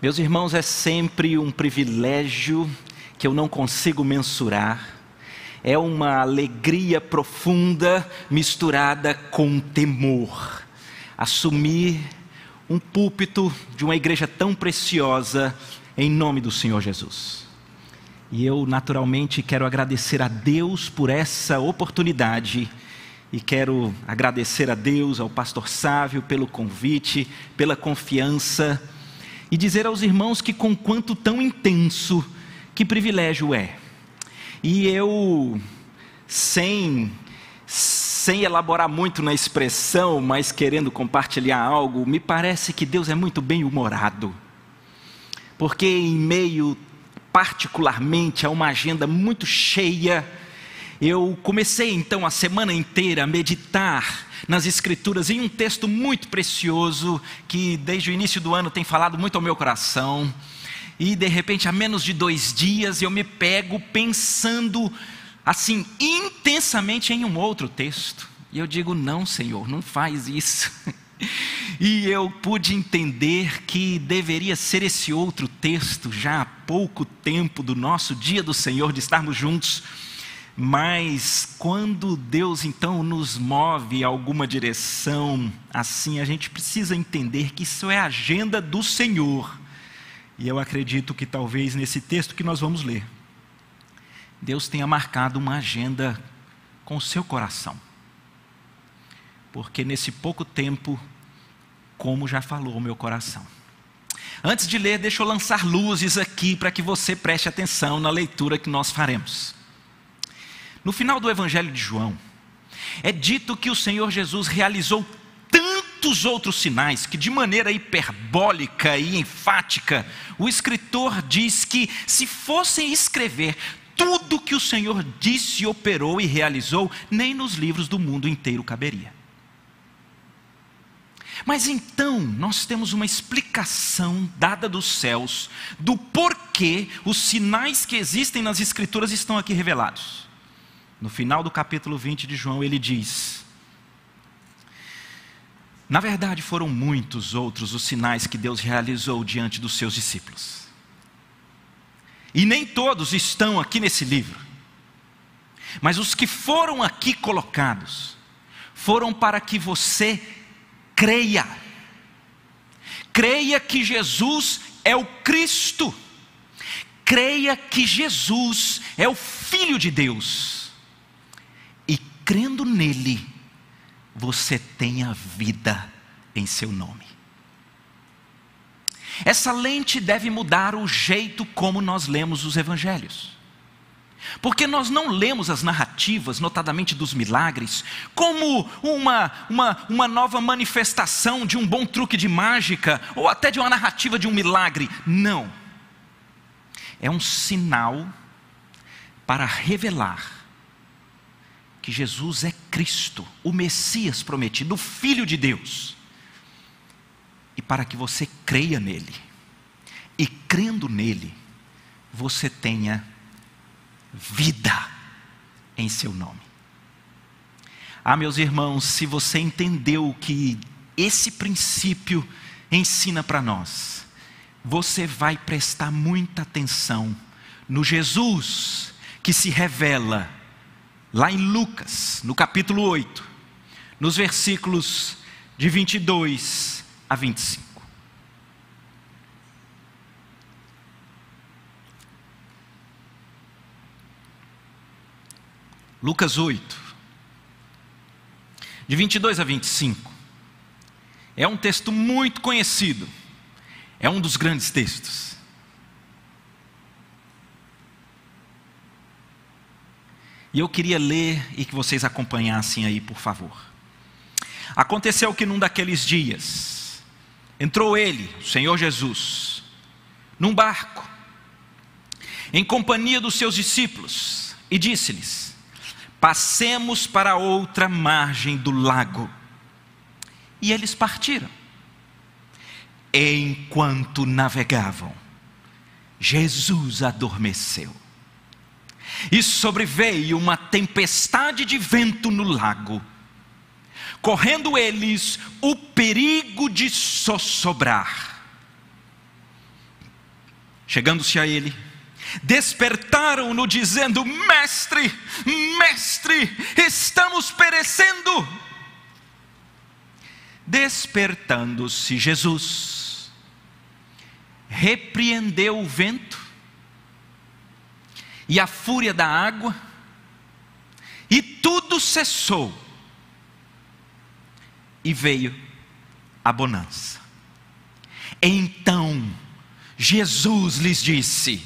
Meus irmãos, é sempre um privilégio que eu não consigo mensurar. É uma alegria profunda misturada com temor. Assumir um púlpito de uma igreja tão preciosa em nome do Senhor Jesus. E eu, naturalmente, quero agradecer a Deus por essa oportunidade e quero agradecer a Deus, ao pastor Sávio, pelo convite, pela confiança e dizer aos irmãos que, com quanto tão intenso, que privilégio é. E eu, sem, sem elaborar muito na expressão, mas querendo compartilhar algo, me parece que Deus é muito bem-humorado. Porque, em meio, particularmente, a uma agenda muito cheia, eu comecei então a semana inteira a meditar nas Escrituras em um texto muito precioso que desde o início do ano tem falado muito ao meu coração. E de repente, há menos de dois dias, eu me pego pensando assim intensamente em um outro texto. E eu digo: não, Senhor, não faz isso. E eu pude entender que deveria ser esse outro texto, já há pouco tempo do nosso dia do Senhor, de estarmos juntos mas quando Deus então nos move a alguma direção, assim, a gente precisa entender que isso é a agenda do Senhor. E eu acredito que talvez nesse texto que nós vamos ler, Deus tenha marcado uma agenda com o seu coração. Porque nesse pouco tempo, como já falou o meu coração. Antes de ler, deixa eu lançar luzes aqui para que você preste atenção na leitura que nós faremos. No final do Evangelho de João, é dito que o Senhor Jesus realizou tantos outros sinais que, de maneira hiperbólica e enfática, o escritor diz que, se fossem escrever tudo que o Senhor disse, operou e realizou, nem nos livros do mundo inteiro caberia. Mas então nós temos uma explicação dada dos céus do porquê os sinais que existem nas Escrituras estão aqui revelados. No final do capítulo 20 de João, ele diz: Na verdade, foram muitos outros os sinais que Deus realizou diante dos seus discípulos. E nem todos estão aqui nesse livro. Mas os que foram aqui colocados foram para que você creia. Creia que Jesus é o Cristo. Creia que Jesus é o Filho de Deus crendo nele, você tem a vida em seu nome. Essa lente deve mudar o jeito como nós lemos os evangelhos. Porque nós não lemos as narrativas, notadamente dos milagres, como uma, uma, uma nova manifestação de um bom truque de mágica, ou até de uma narrativa de um milagre. Não. É um sinal para revelar que Jesus é Cristo, o Messias prometido, o Filho de Deus. E para que você creia nele, e crendo nele, você tenha vida em seu nome. Ah, meus irmãos, se você entendeu que esse princípio ensina para nós, você vai prestar muita atenção no Jesus que se revela lá em Lucas, no capítulo 8, nos versículos de 22 a 25. Lucas 8, de 22 a 25. É um texto muito conhecido, é um dos grandes textos. E eu queria ler e que vocês acompanhassem aí, por favor. Aconteceu que num daqueles dias, entrou ele, o Senhor Jesus, num barco, em companhia dos seus discípulos, e disse-lhes: Passemos para outra margem do lago. E eles partiram. Enquanto navegavam, Jesus adormeceu e sobreveio uma tempestade de vento no lago, correndo eles o perigo de sossobrar. Chegando-se a ele, despertaram-no dizendo: Mestre, mestre, estamos perecendo. Despertando-se Jesus, repreendeu o vento e a fúria da água, e tudo cessou, e veio a bonança. Então Jesus lhes disse: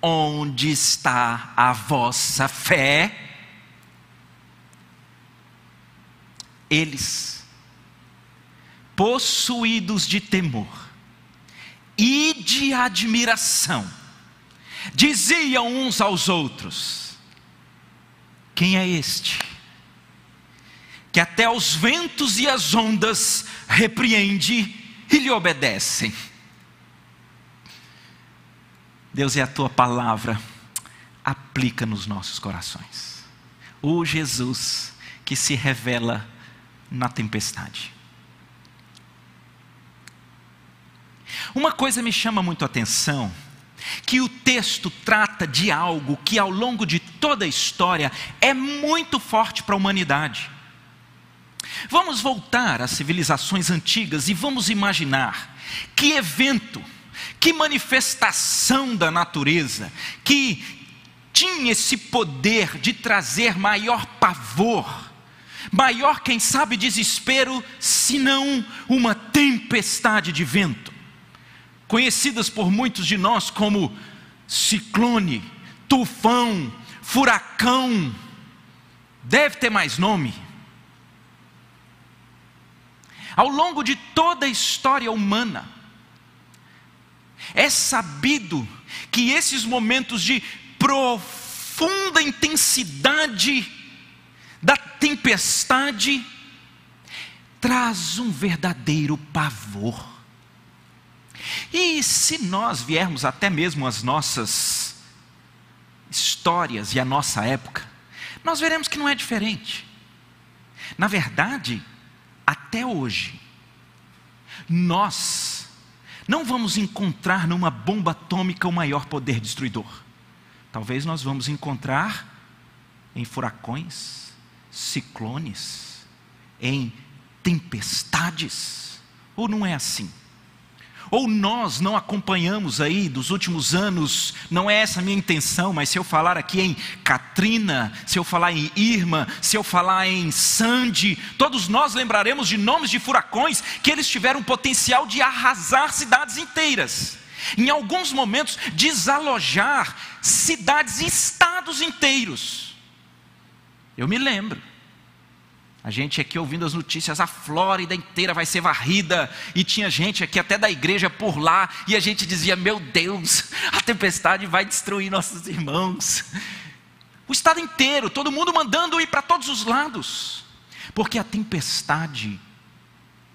Onde está a vossa fé? Eles, possuídos de temor e de admiração, diziam uns aos outros: Quem é este? Que até os ventos e as ondas repreende e lhe obedecem. Deus é a tua palavra, aplica nos nossos corações. O Jesus que se revela na tempestade. Uma coisa me chama muito a atenção, que o texto trata de algo que ao longo de toda a história é muito forte para a humanidade. Vamos voltar às civilizações antigas e vamos imaginar que evento que manifestação da natureza que tinha esse poder de trazer maior pavor, maior, quem sabe, desespero, se não uma tempestade de vento, conhecidas por muitos de nós como ciclone, tufão, furacão, deve ter mais nome. Ao longo de toda a história humana, é sabido que esses momentos de profunda intensidade da tempestade traz um verdadeiro pavor. E se nós viermos até mesmo as nossas histórias e a nossa época, nós veremos que não é diferente. Na verdade, até hoje, nós não vamos encontrar numa bomba atômica o maior poder destruidor. Talvez nós vamos encontrar em furacões, ciclones, em tempestades. Ou não é assim? Ou nós não acompanhamos aí dos últimos anos, não é essa a minha intenção, mas se eu falar aqui em Katrina, se eu falar em Irma, se eu falar em Sandy, todos nós lembraremos de nomes de furacões que eles tiveram o potencial de arrasar cidades inteiras. Em alguns momentos, desalojar cidades e estados inteiros. Eu me lembro a gente aqui ouvindo as notícias, a Flórida inteira vai ser varrida, e tinha gente aqui até da igreja por lá, e a gente dizia: Meu Deus, a tempestade vai destruir nossos irmãos. O estado inteiro, todo mundo mandando ir para todos os lados, porque a tempestade,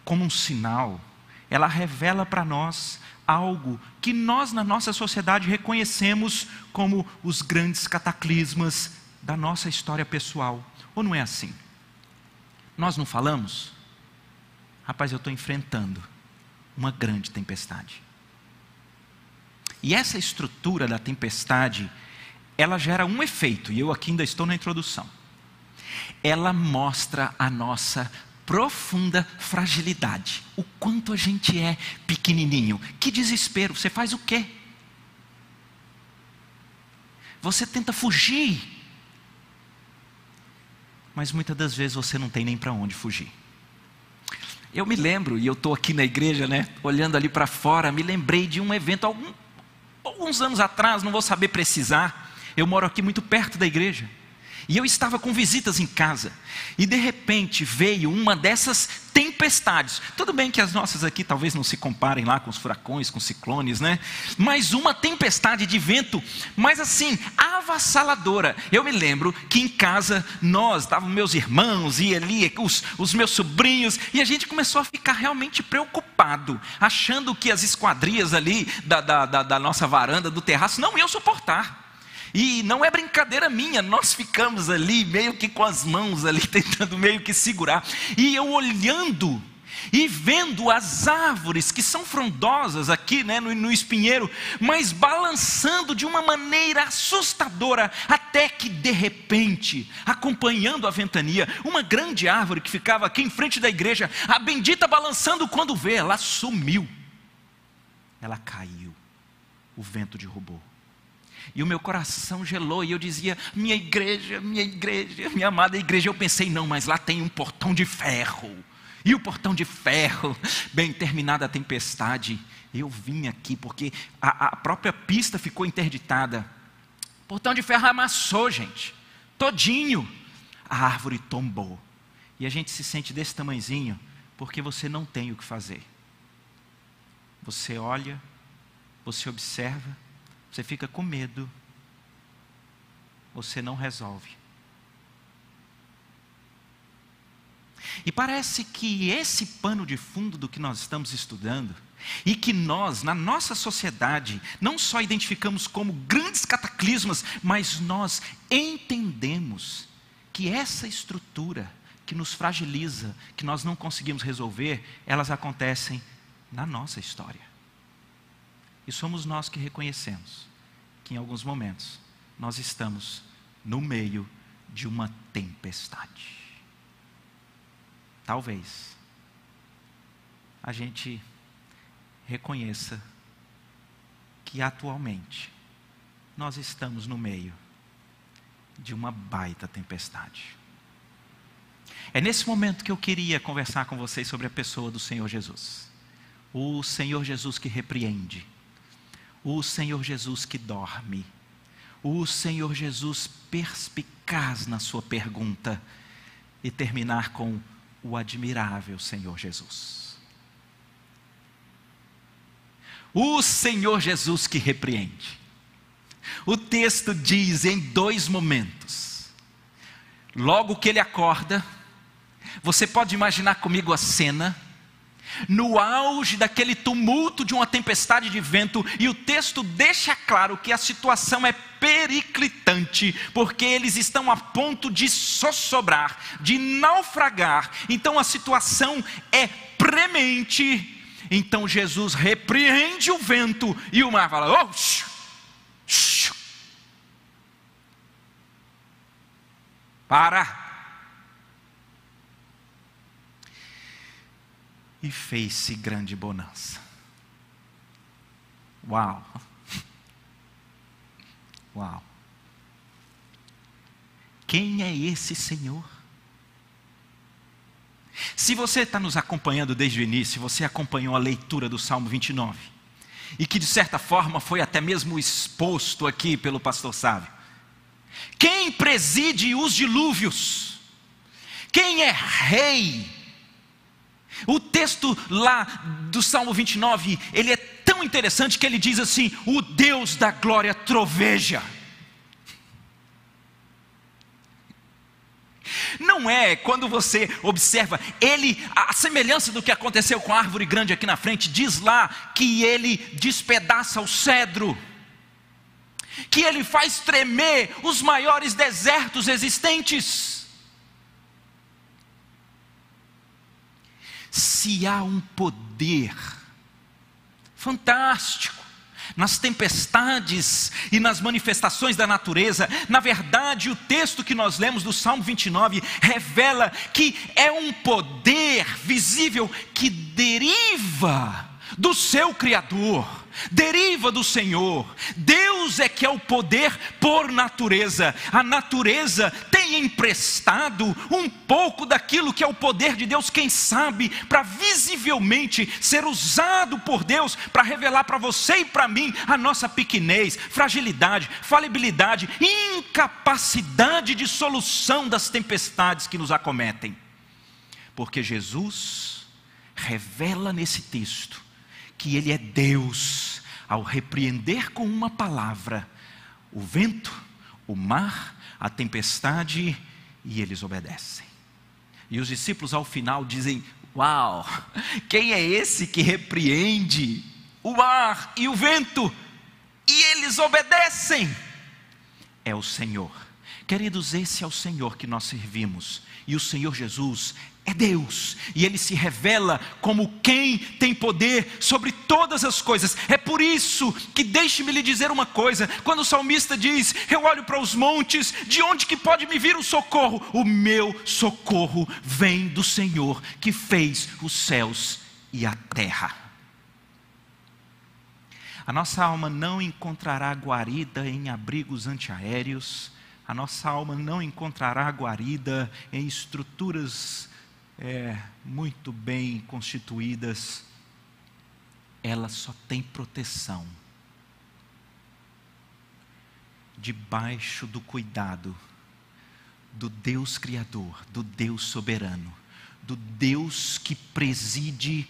como um sinal, ela revela para nós algo que nós na nossa sociedade reconhecemos como os grandes cataclismas da nossa história pessoal, ou não é assim? Nós não falamos? Rapaz, eu estou enfrentando uma grande tempestade. E essa estrutura da tempestade, ela gera um efeito, e eu aqui ainda estou na introdução. Ela mostra a nossa profunda fragilidade, o quanto a gente é pequenininho. Que desespero, você faz o quê? Você tenta fugir mas muitas das vezes você não tem nem para onde fugir. Eu me lembro, e eu estou aqui na igreja, né, olhando ali para fora, me lembrei de um evento algum, alguns anos atrás, não vou saber precisar. Eu moro aqui muito perto da igreja. E eu estava com visitas em casa, e de repente veio uma dessas tempestades. Tudo bem que as nossas aqui talvez não se comparem lá com os furacões, com os ciclones, né? Mas uma tempestade de vento, mas assim, avassaladora. Eu me lembro que em casa nós, estavam meus irmãos e ali, os, os meus sobrinhos, e a gente começou a ficar realmente preocupado, achando que as esquadrias ali da, da, da, da nossa varanda, do terraço, não iam suportar. E não é brincadeira minha, nós ficamos ali meio que com as mãos ali tentando meio que segurar. E eu olhando, e vendo as árvores que são frondosas aqui né, no, no espinheiro, mas balançando de uma maneira assustadora, até que de repente, acompanhando a ventania, uma grande árvore que ficava aqui em frente da igreja, a bendita balançando quando vê, ela sumiu, ela caiu, o vento derrubou. E o meu coração gelou e eu dizia: Minha igreja, minha igreja, minha amada igreja. Eu pensei: Não, mas lá tem um portão de ferro e o portão de ferro, bem terminada a tempestade, eu vim aqui porque a, a própria pista ficou interditada. O portão de ferro amassou, gente, todinho. A árvore tombou. E a gente se sente desse tamanhozinho porque você não tem o que fazer. Você olha, você observa, você fica com medo, você não resolve. E parece que esse pano de fundo do que nós estamos estudando, e que nós, na nossa sociedade, não só identificamos como grandes cataclismas, mas nós entendemos que essa estrutura que nos fragiliza, que nós não conseguimos resolver, elas acontecem na nossa história. E somos nós que reconhecemos que em alguns momentos nós estamos no meio de uma tempestade talvez a gente reconheça que atualmente nós estamos no meio de uma baita tempestade. É nesse momento que eu queria conversar com vocês sobre a pessoa do Senhor Jesus. O Senhor Jesus que repreende, o Senhor Jesus que dorme, o Senhor Jesus perspicaz na sua pergunta e terminar com o admirável Senhor Jesus. O Senhor Jesus que repreende. O texto diz em dois momentos. Logo que ele acorda, você pode imaginar comigo a cena no auge daquele tumulto de uma tempestade de vento, e o texto deixa claro que a situação é periclitante, porque eles estão a ponto de sossobrar, de naufragar, então a situação é premente. Então Jesus repreende o vento e o mar fala: oh, shh. para e fez-se grande bonança. Uau! Uau! Quem é esse Senhor? Se você está nos acompanhando desde o início, você acompanhou a leitura do Salmo 29, e que de certa forma foi até mesmo exposto aqui pelo pastor Sávio. Quem preside os dilúvios? Quem é rei o texto lá do Salmo 29, ele é tão interessante que ele diz assim: O Deus da glória troveja. Não é quando você observa, ele, a semelhança do que aconteceu com a árvore grande aqui na frente, diz lá que ele despedaça o cedro, que ele faz tremer os maiores desertos existentes. Se há um poder fantástico nas tempestades e nas manifestações da natureza. Na verdade, o texto que nós lemos do Salmo 29 revela que é um poder visível que deriva do seu Criador deriva do Senhor. Deus é que é o poder por natureza. A natureza tem emprestado um pouco daquilo que é o poder de Deus, quem sabe, para visivelmente ser usado por Deus para revelar para você e para mim a nossa pequenez, fragilidade, falibilidade, incapacidade de solução das tempestades que nos acometem. Porque Jesus revela nesse texto que Ele é Deus, ao repreender com uma palavra o vento, o mar, a tempestade, e eles obedecem. E os discípulos ao final dizem: Uau, quem é esse que repreende o mar e o vento? E eles obedecem. É o Senhor Queridos, esse é o Senhor que nós servimos, e o Senhor Jesus é Deus, e Ele se revela como quem tem poder sobre todas as coisas. É por isso que deixe-me lhe dizer uma coisa: quando o salmista diz, Eu olho para os montes, de onde que pode me vir o socorro? O meu socorro vem do Senhor que fez os céus e a terra. A nossa alma não encontrará guarida em abrigos antiaéreos, a nossa alma não encontrará guarida em estruturas é, muito bem constituídas, ela só tem proteção debaixo do cuidado do Deus Criador, do Deus soberano, do Deus que preside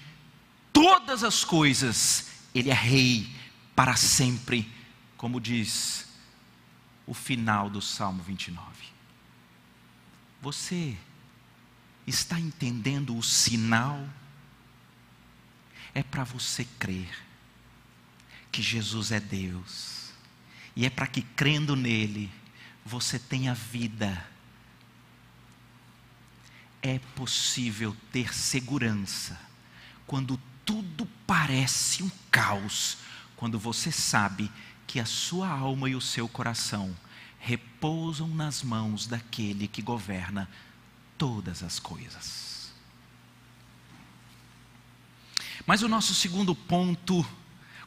todas as coisas, Ele é Rei para sempre, como diz o final do Salmo 29. Você Está entendendo o sinal? É para você crer que Jesus é Deus, e é para que crendo nele, você tenha vida. É possível ter segurança quando tudo parece um caos, quando você sabe que a sua alma e o seu coração repousam nas mãos daquele que governa todas as coisas. Mas o nosso segundo ponto,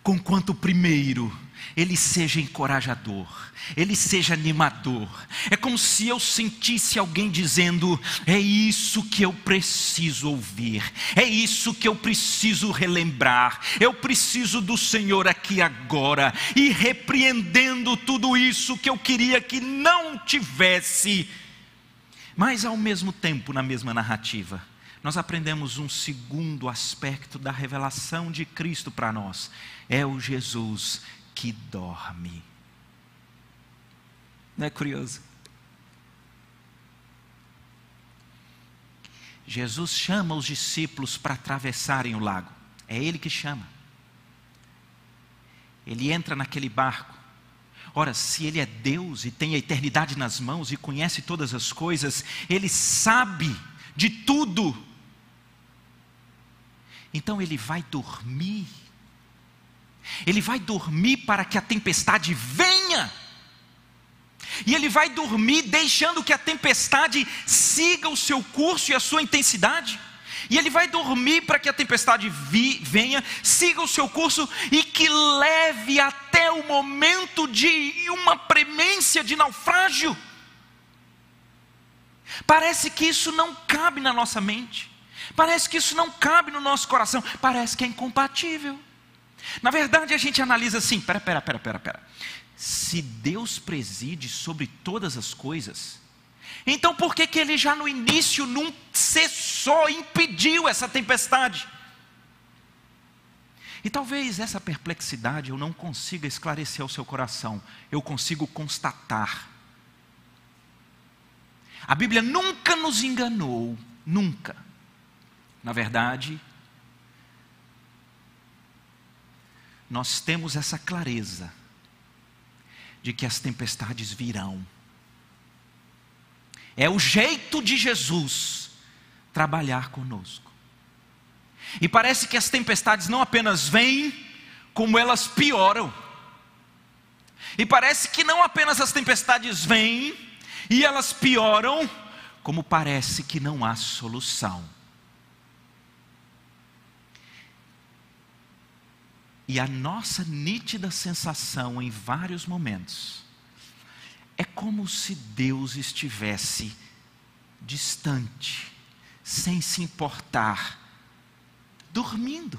conquanto o primeiro, ele seja encorajador, ele seja animador. É como se eu sentisse alguém dizendo: é isso que eu preciso ouvir, é isso que eu preciso relembrar. Eu preciso do Senhor aqui agora e repreendendo tudo isso que eu queria que não tivesse mas ao mesmo tempo, na mesma narrativa, nós aprendemos um segundo aspecto da revelação de Cristo para nós: é o Jesus que dorme. Não é curioso? Jesus chama os discípulos para atravessarem o lago, é Ele que chama. Ele entra naquele barco, Ora, se Ele é Deus e tem a eternidade nas mãos e conhece todas as coisas, Ele sabe de tudo. Então Ele vai dormir. Ele vai dormir para que a tempestade venha. E ele vai dormir deixando que a tempestade siga o seu curso e a sua intensidade. E ele vai dormir para que a tempestade vi, venha, siga o seu curso e que leve até o momento de uma premência de naufrágio. Parece que isso não cabe na nossa mente. Parece que isso não cabe no nosso coração. Parece que é incompatível. Na verdade, a gente analisa assim: pera, pera, pera, pera, pera. Se Deus preside sobre todas as coisas, então por que, que ele já no início não cessou, impediu essa tempestade? E talvez essa perplexidade eu não consiga esclarecer o seu coração, eu consigo constatar. A Bíblia nunca nos enganou, nunca. Na verdade, nós temos essa clareza de que as tempestades virão. É o jeito de Jesus trabalhar conosco. E parece que as tempestades não apenas vêm, como elas pioram. E parece que não apenas as tempestades vêm e elas pioram, como parece que não há solução. E a nossa nítida sensação em vários momentos é como se Deus estivesse distante, sem se importar, dormindo.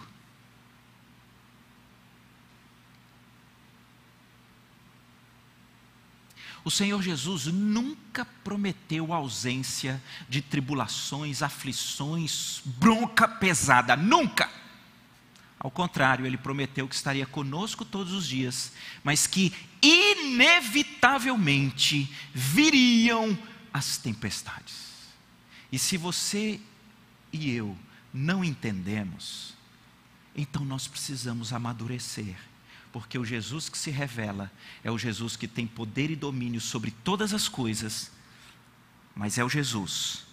O Senhor Jesus nunca prometeu ausência de tribulações, aflições, bronca pesada, nunca. Ao contrário, ele prometeu que estaria conosco todos os dias, mas que inevitavelmente viriam as tempestades. E se você e eu não entendemos, então nós precisamos amadurecer, porque o Jesus que se revela é o Jesus que tem poder e domínio sobre todas as coisas, mas é o Jesus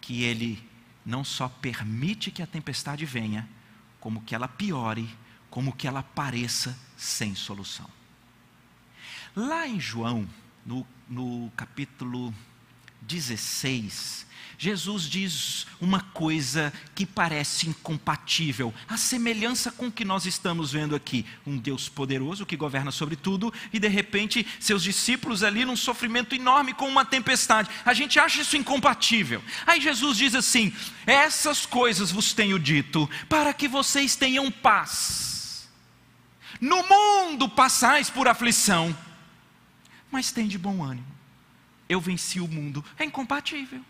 que ele não só permite que a tempestade venha, como que ela piore, como que ela pareça sem solução. Lá em João, no, no capítulo 16, Jesus diz uma coisa que parece incompatível, a semelhança com o que nós estamos vendo aqui: um Deus poderoso que governa sobre tudo, e de repente seus discípulos ali num sofrimento enorme com uma tempestade. A gente acha isso incompatível. Aí Jesus diz assim: Essas coisas vos tenho dito, para que vocês tenham paz. No mundo passais por aflição, mas tem de bom ânimo. Eu venci o mundo. É incompatível.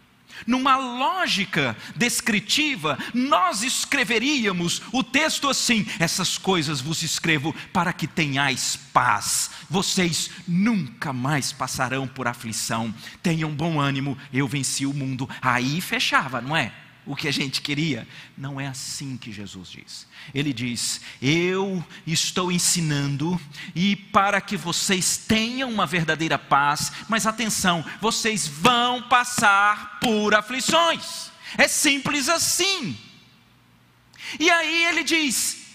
Numa lógica descritiva, nós escreveríamos o texto assim: essas coisas vos escrevo para que tenhais paz. Vocês nunca mais passarão por aflição. Tenham bom ânimo, eu venci o mundo. Aí fechava, não é? O que a gente queria. Não é assim que Jesus diz. Ele diz: Eu estou ensinando, e para que vocês tenham uma verdadeira paz, mas atenção, vocês vão passar por aflições. É simples assim. E aí ele diz: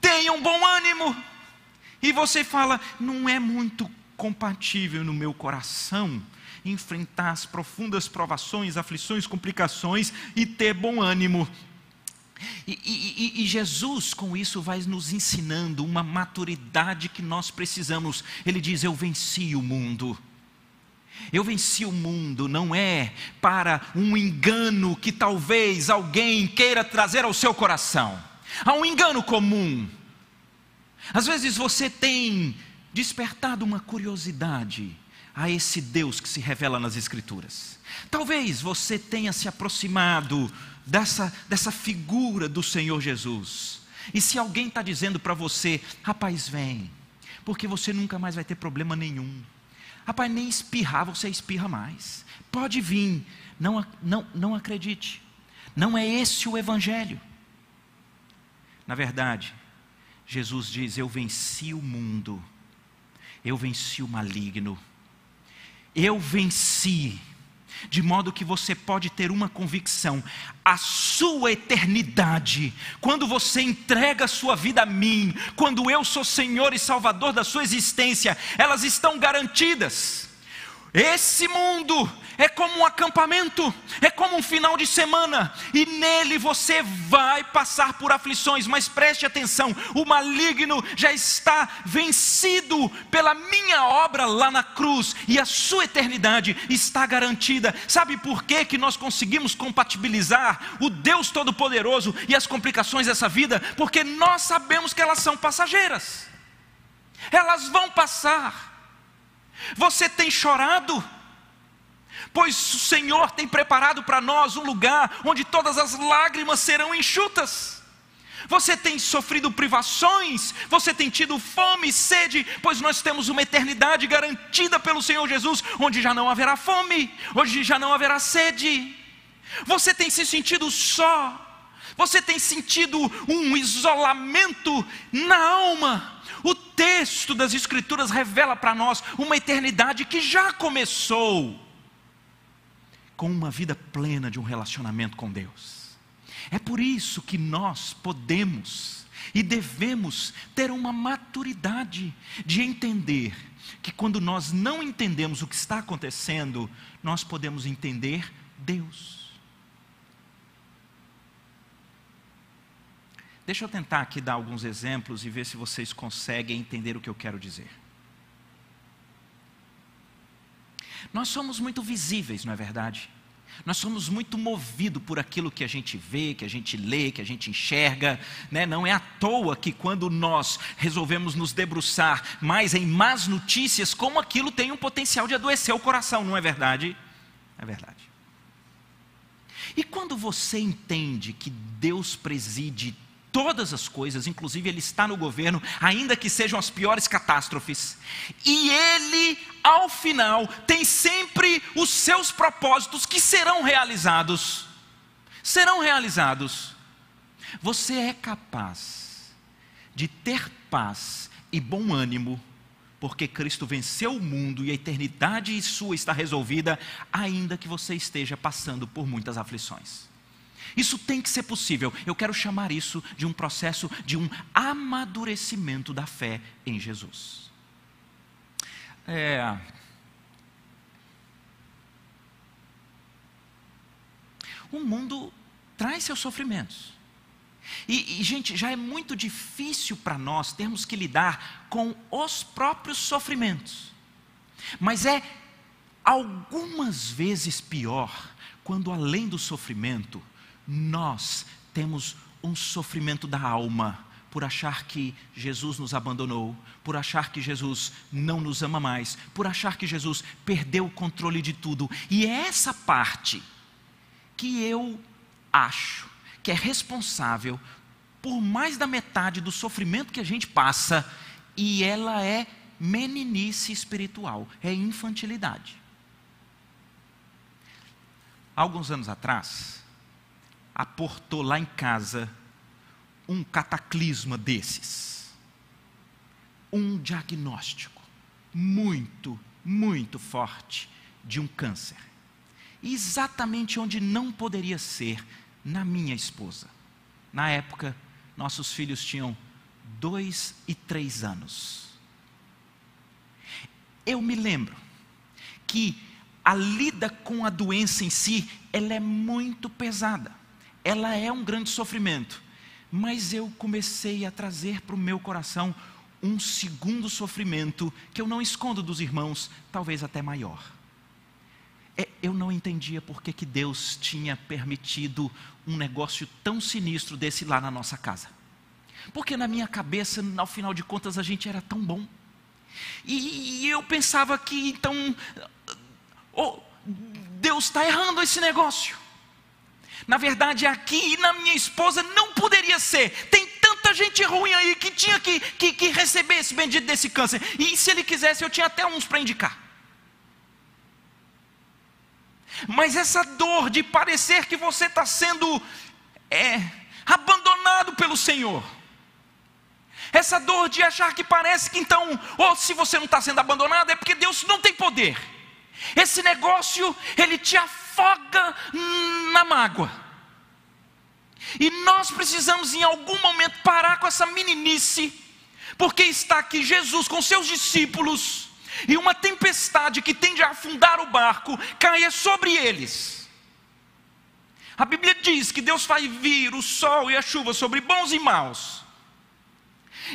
Tenham bom ânimo. E você fala: Não é muito compatível no meu coração enfrentar as profundas provações, aflições, complicações e ter bom ânimo. E, e, e, Jesus, com isso, vai nos ensinando uma maturidade que nós precisamos. Ele diz: Eu venci o mundo. Eu venci o mundo, não é para um engano que talvez alguém queira trazer ao seu coração. Há um engano comum. Às vezes você tem despertado uma curiosidade a esse Deus que se revela nas Escrituras. Talvez você tenha se aproximado dessa, dessa figura do Senhor Jesus. E se alguém está dizendo para você, rapaz, vem, porque você nunca mais vai ter problema nenhum. Rapaz, nem espirrar você espirra mais. Pode vir, não, não, não acredite. Não é esse o Evangelho. Na verdade, Jesus diz: Eu venci o mundo, eu venci o maligno eu venci. De modo que você pode ter uma convicção: a sua eternidade, quando você entrega a sua vida a mim, quando eu sou Senhor e Salvador da sua existência, elas estão garantidas. Esse mundo é como um acampamento, é como um final de semana, e nele você vai passar por aflições, mas preste atenção: o maligno já está vencido pela minha obra lá na cruz, e a sua eternidade está garantida. Sabe por que, que nós conseguimos compatibilizar o Deus Todo-Poderoso e as complicações dessa vida? Porque nós sabemos que elas são passageiras, elas vão passar. Você tem chorado? Pois o Senhor tem preparado para nós um lugar onde todas as lágrimas serão enxutas. Você tem sofrido privações, você tem tido fome e sede, pois nós temos uma eternidade garantida pelo Senhor Jesus, onde já não haverá fome, onde já não haverá sede. Você tem se sentido só, você tem sentido um isolamento na alma, o texto das Escrituras revela para nós uma eternidade que já começou com uma vida plena de um relacionamento com Deus. É por isso que nós podemos e devemos ter uma maturidade de entender que quando nós não entendemos o que está acontecendo, nós podemos entender Deus. Deixa eu tentar aqui dar alguns exemplos e ver se vocês conseguem entender o que eu quero dizer. Nós somos muito visíveis, não é verdade? Nós somos muito movidos por aquilo que a gente vê, que a gente lê, que a gente enxerga. Né? Não é à toa que quando nós resolvemos nos debruçar mais em más notícias, como aquilo tem um potencial de adoecer o coração, não é verdade? É verdade. E quando você entende que Deus preside todas as coisas, inclusive Ele está no governo, ainda que sejam as piores catástrofes. E Ele, ao final, tem sempre os seus propósitos que serão realizados. Serão realizados. Você é capaz de ter paz e bom ânimo, porque Cristo venceu o mundo e a eternidade sua está resolvida, ainda que você esteja passando por muitas aflições. Isso tem que ser possível. Eu quero chamar isso de um processo de um amadurecimento da fé em Jesus. É... O mundo traz seus sofrimentos. E, e, gente, já é muito difícil para nós termos que lidar com os próprios sofrimentos. Mas é algumas vezes pior quando, além do sofrimento, nós temos um sofrimento da alma por achar que Jesus nos abandonou, por achar que Jesus não nos ama mais, por achar que Jesus perdeu o controle de tudo. E é essa parte que eu acho que é responsável por mais da metade do sofrimento que a gente passa, e ela é meninice espiritual, é infantilidade. Alguns anos atrás, aportou lá em casa um cataclisma desses. Um diagnóstico muito, muito forte de um câncer. Exatamente onde não poderia ser na minha esposa. Na época, nossos filhos tinham dois e três anos. Eu me lembro que a lida com a doença em si, ela é muito pesada. Ela é um grande sofrimento. Mas eu comecei a trazer para o meu coração um segundo sofrimento que eu não escondo dos irmãos, talvez até maior é, eu não entendia por que, que Deus tinha permitido um negócio tão sinistro desse lá na nossa casa. Porque na minha cabeça, ao final de contas, a gente era tão bom. E, e eu pensava que então, oh, Deus está errando esse negócio. Na verdade, aqui na minha esposa não poderia ser. Tem tanta gente ruim aí que tinha que, que, que receber esse bendito desse câncer. E se ele quisesse, eu tinha até uns para indicar. Mas essa dor de parecer que você está sendo é, abandonado pelo Senhor, essa dor de achar que parece que então, ou se você não está sendo abandonado, é porque Deus não tem poder. Esse negócio, ele te afoga na mágoa. E nós precisamos em algum momento parar com essa meninice, porque está aqui Jesus com seus discípulos e uma tempestade que tende a afundar o barco caia sobre eles. A Bíblia diz que Deus faz vir o sol e a chuva sobre bons e maus.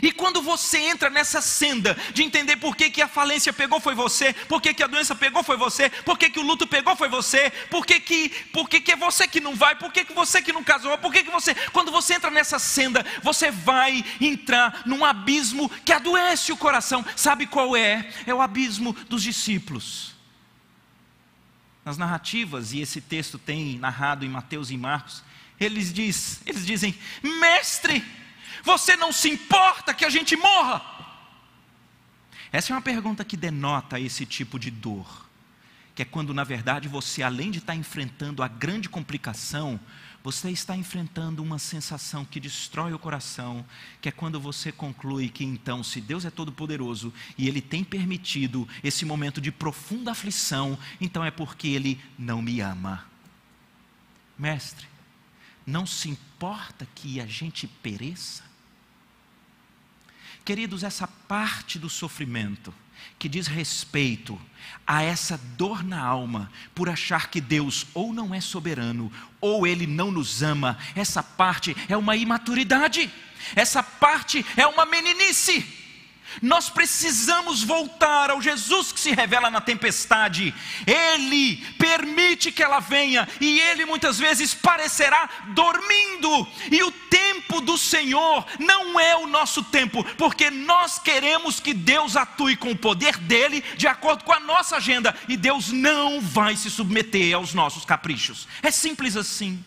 E quando você entra nessa senda de entender por que, que a falência pegou foi você, por que, que a doença pegou foi você, por que, que o luto pegou foi você, por que, que, por que, que é você que não vai, por que, que você que não casou, por que, que você. Quando você entra nessa senda, você vai entrar num abismo que adoece o coração. Sabe qual é? É o abismo dos discípulos. Nas narrativas, e esse texto tem narrado em Mateus e Marcos, eles, diz, eles dizem: Mestre, você não se importa que a gente morra? Essa é uma pergunta que denota esse tipo de dor, que é quando na verdade você, além de estar enfrentando a grande complicação, você está enfrentando uma sensação que destrói o coração, que é quando você conclui que então, se Deus é todo-poderoso e Ele tem permitido esse momento de profunda aflição, então é porque Ele não me ama. Mestre, não se importa que a gente pereça? Queridos, essa parte do sofrimento que diz respeito a essa dor na alma por achar que Deus ou não é soberano ou ele não nos ama, essa parte é uma imaturidade, essa parte é uma meninice. Nós precisamos voltar ao Jesus que se revela na tempestade. Ele permite que ela venha e ele muitas vezes parecerá dormindo. E o tempo do Senhor não é o nosso tempo, porque nós queremos que Deus atue com o poder dele de acordo com a nossa agenda e Deus não vai se submeter aos nossos caprichos. É simples assim.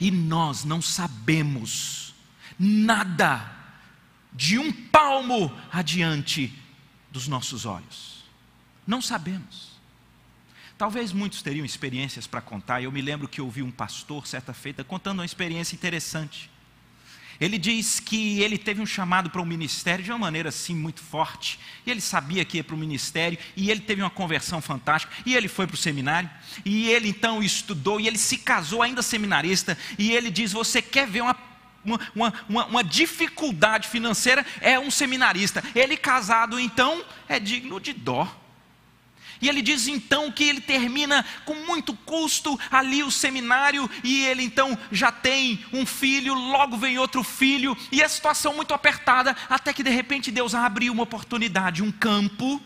E nós não sabemos nada de um palmo adiante dos nossos olhos. Não sabemos. Talvez muitos teriam experiências para contar. Eu me lembro que ouvi um pastor certa feita contando uma experiência interessante. Ele diz que ele teve um chamado para o ministério de uma maneira assim muito forte. E ele sabia que ia para o ministério, e ele teve uma conversão fantástica, e ele foi para o seminário, e ele então estudou, e ele se casou ainda seminarista, e ele diz: Você quer ver uma uma, uma, uma, dificuldade financeira é um seminarista. Ele casado, então, é digno de dó. E ele diz então que ele termina com muito custo ali o seminário, e ele então já tem um filho, logo vem outro filho, e a situação muito apertada, até que de repente Deus abre uma oportunidade, um campo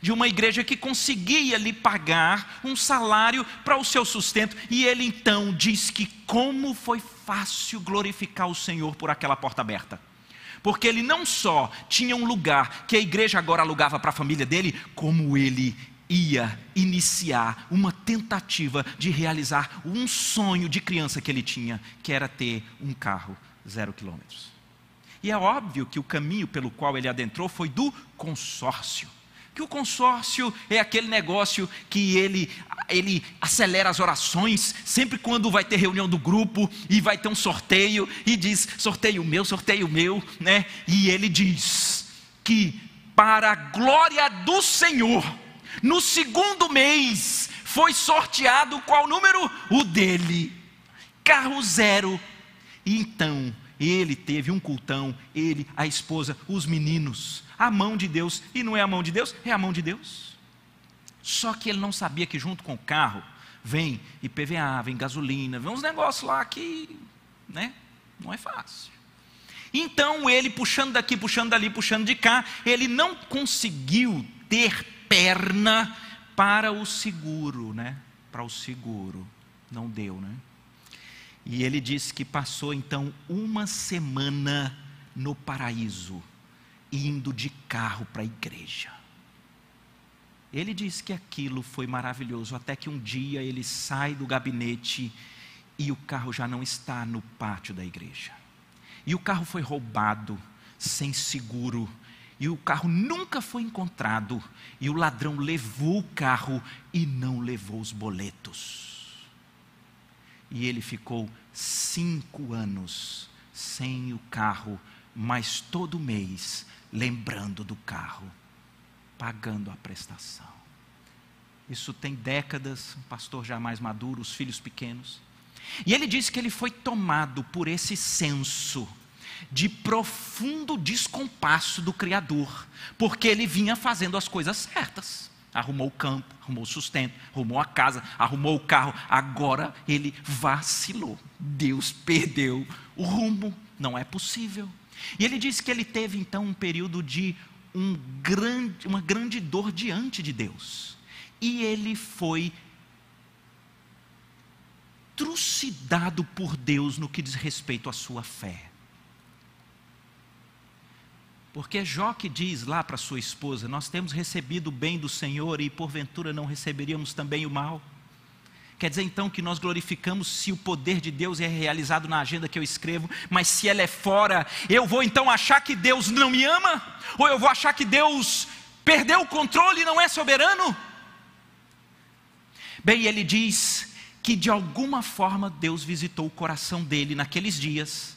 de uma igreja que conseguia lhe pagar um salário para o seu sustento, e ele então diz que como foi fácil glorificar o Senhor por aquela porta aberta. Porque ele não só tinha um lugar que a igreja agora alugava para a família dele, como ele ia iniciar uma tentativa de realizar um sonho de criança que ele tinha, que era ter um carro zero quilômetros. E é óbvio que o caminho pelo qual ele adentrou foi do consórcio. Que o consórcio é aquele negócio que ele, ele acelera as orações, sempre quando vai ter reunião do grupo e vai ter um sorteio, e diz: sorteio meu, sorteio meu, né? E ele diz que, para a glória do Senhor, no segundo mês, foi sorteado qual número? O dele. Carro zero. E então, ele teve um cultão, ele, a esposa, os meninos. A mão de Deus. E não é a mão de Deus, é a mão de Deus. Só que ele não sabia que junto com o carro vem IPVA, vem gasolina, vem uns negócios lá que, né, não é fácil. Então ele puxando daqui, puxando dali, puxando de cá, ele não conseguiu ter perna para o seguro, né? Para o seguro. Não deu, né? E ele disse que passou então uma semana no paraíso, indo de carro para a igreja. Ele disse que aquilo foi maravilhoso, até que um dia ele sai do gabinete e o carro já não está no pátio da igreja. E o carro foi roubado, sem seguro, e o carro nunca foi encontrado, e o ladrão levou o carro e não levou os boletos. E ele ficou cinco anos sem o carro, mas todo mês lembrando do carro, pagando a prestação. Isso tem décadas, um pastor já mais maduro, os filhos pequenos. E ele disse que ele foi tomado por esse senso de profundo descompasso do Criador, porque ele vinha fazendo as coisas certas. Arrumou o campo, arrumou o sustento, arrumou a casa, arrumou o carro. Agora ele vacilou. Deus perdeu o rumo. Não é possível. E ele disse que ele teve então um período de um grande, uma grande dor diante de Deus. E ele foi trucidado por Deus no que diz respeito à sua fé. Porque Jó que diz lá para sua esposa: Nós temos recebido o bem do Senhor e porventura não receberíamos também o mal. Quer dizer então que nós glorificamos se o poder de Deus é realizado na agenda que eu escrevo, mas se ela é fora, eu vou então achar que Deus não me ama? Ou eu vou achar que Deus perdeu o controle e não é soberano? Bem, ele diz que de alguma forma Deus visitou o coração dele naqueles dias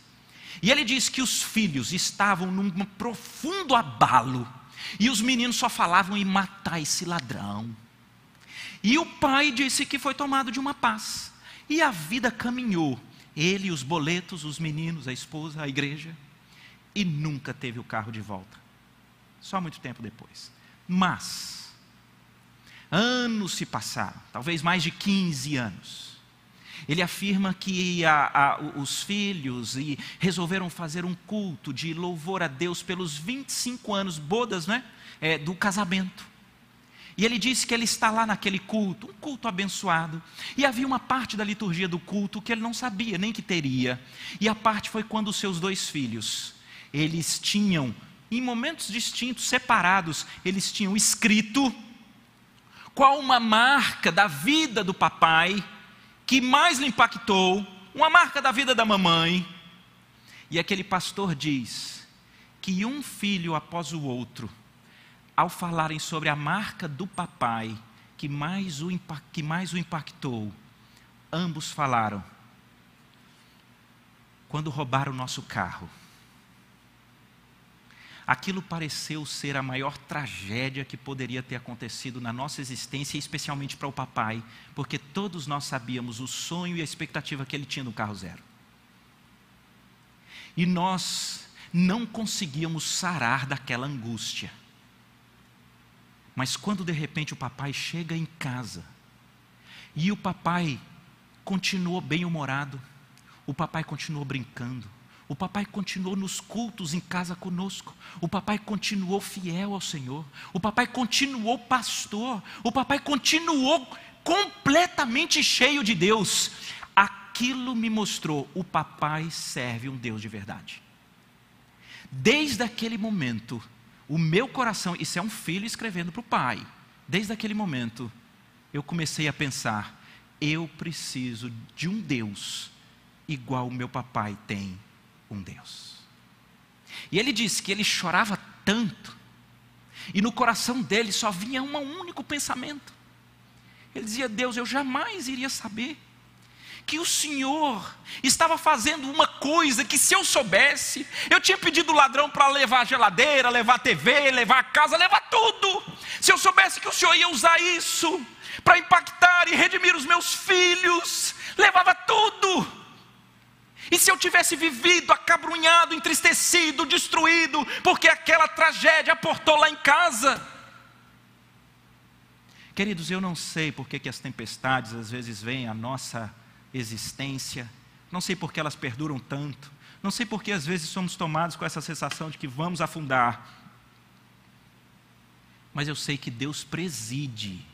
e ele diz que os filhos estavam num profundo abalo, e os meninos só falavam em matar esse ladrão. E o pai disse que foi tomado de uma paz, e a vida caminhou, ele, os boletos, os meninos, a esposa, a igreja, e nunca teve o carro de volta, só muito tempo depois. Mas, anos se passaram, talvez mais de 15 anos, ele afirma que a, a, os filhos e resolveram fazer um culto de louvor a Deus pelos 25 anos, bodas, né? É, do casamento. E ele disse que ele está lá naquele culto, um culto abençoado. E havia uma parte da liturgia do culto que ele não sabia nem que teria. E a parte foi quando os seus dois filhos, eles tinham, em momentos distintos, separados, eles tinham escrito qual uma marca da vida do papai que mais lhe impactou, uma marca da vida da mamãe. E aquele pastor diz que um filho após o outro, ao falarem sobre a marca do papai que mais o, que mais o impactou, ambos falaram: quando roubaram o nosso carro, Aquilo pareceu ser a maior tragédia que poderia ter acontecido na nossa existência, especialmente para o papai, porque todos nós sabíamos o sonho e a expectativa que ele tinha no carro zero. E nós não conseguíamos sarar daquela angústia. Mas quando de repente o papai chega em casa, e o papai continuou bem-humorado, o papai continuou brincando, o papai continuou nos cultos em casa conosco. O papai continuou fiel ao Senhor. O papai continuou pastor. O papai continuou completamente cheio de Deus. Aquilo me mostrou: o papai serve um Deus de verdade. Desde aquele momento, o meu coração, isso é um filho escrevendo para o pai. Desde aquele momento, eu comecei a pensar: eu preciso de um Deus igual o meu papai tem um Deus. E ele disse que ele chorava tanto, e no coração dele só vinha um único pensamento. Ele dizia: Deus, eu jamais iria saber que o Senhor estava fazendo uma coisa que, se eu soubesse, eu tinha pedido o ladrão para levar a geladeira, levar a TV, levar a casa, levar tudo. Se eu soubesse que o Senhor ia usar isso para impactar e redimir os meus filhos, levava tudo. E se eu tivesse vivido acabrunhado, entristecido, destruído, porque aquela tragédia aportou lá em casa? Queridos, eu não sei por que, as tempestades às vezes vêm à nossa existência, não sei por que elas perduram tanto, não sei por que às vezes somos tomados com essa sensação de que vamos afundar, mas eu sei que Deus preside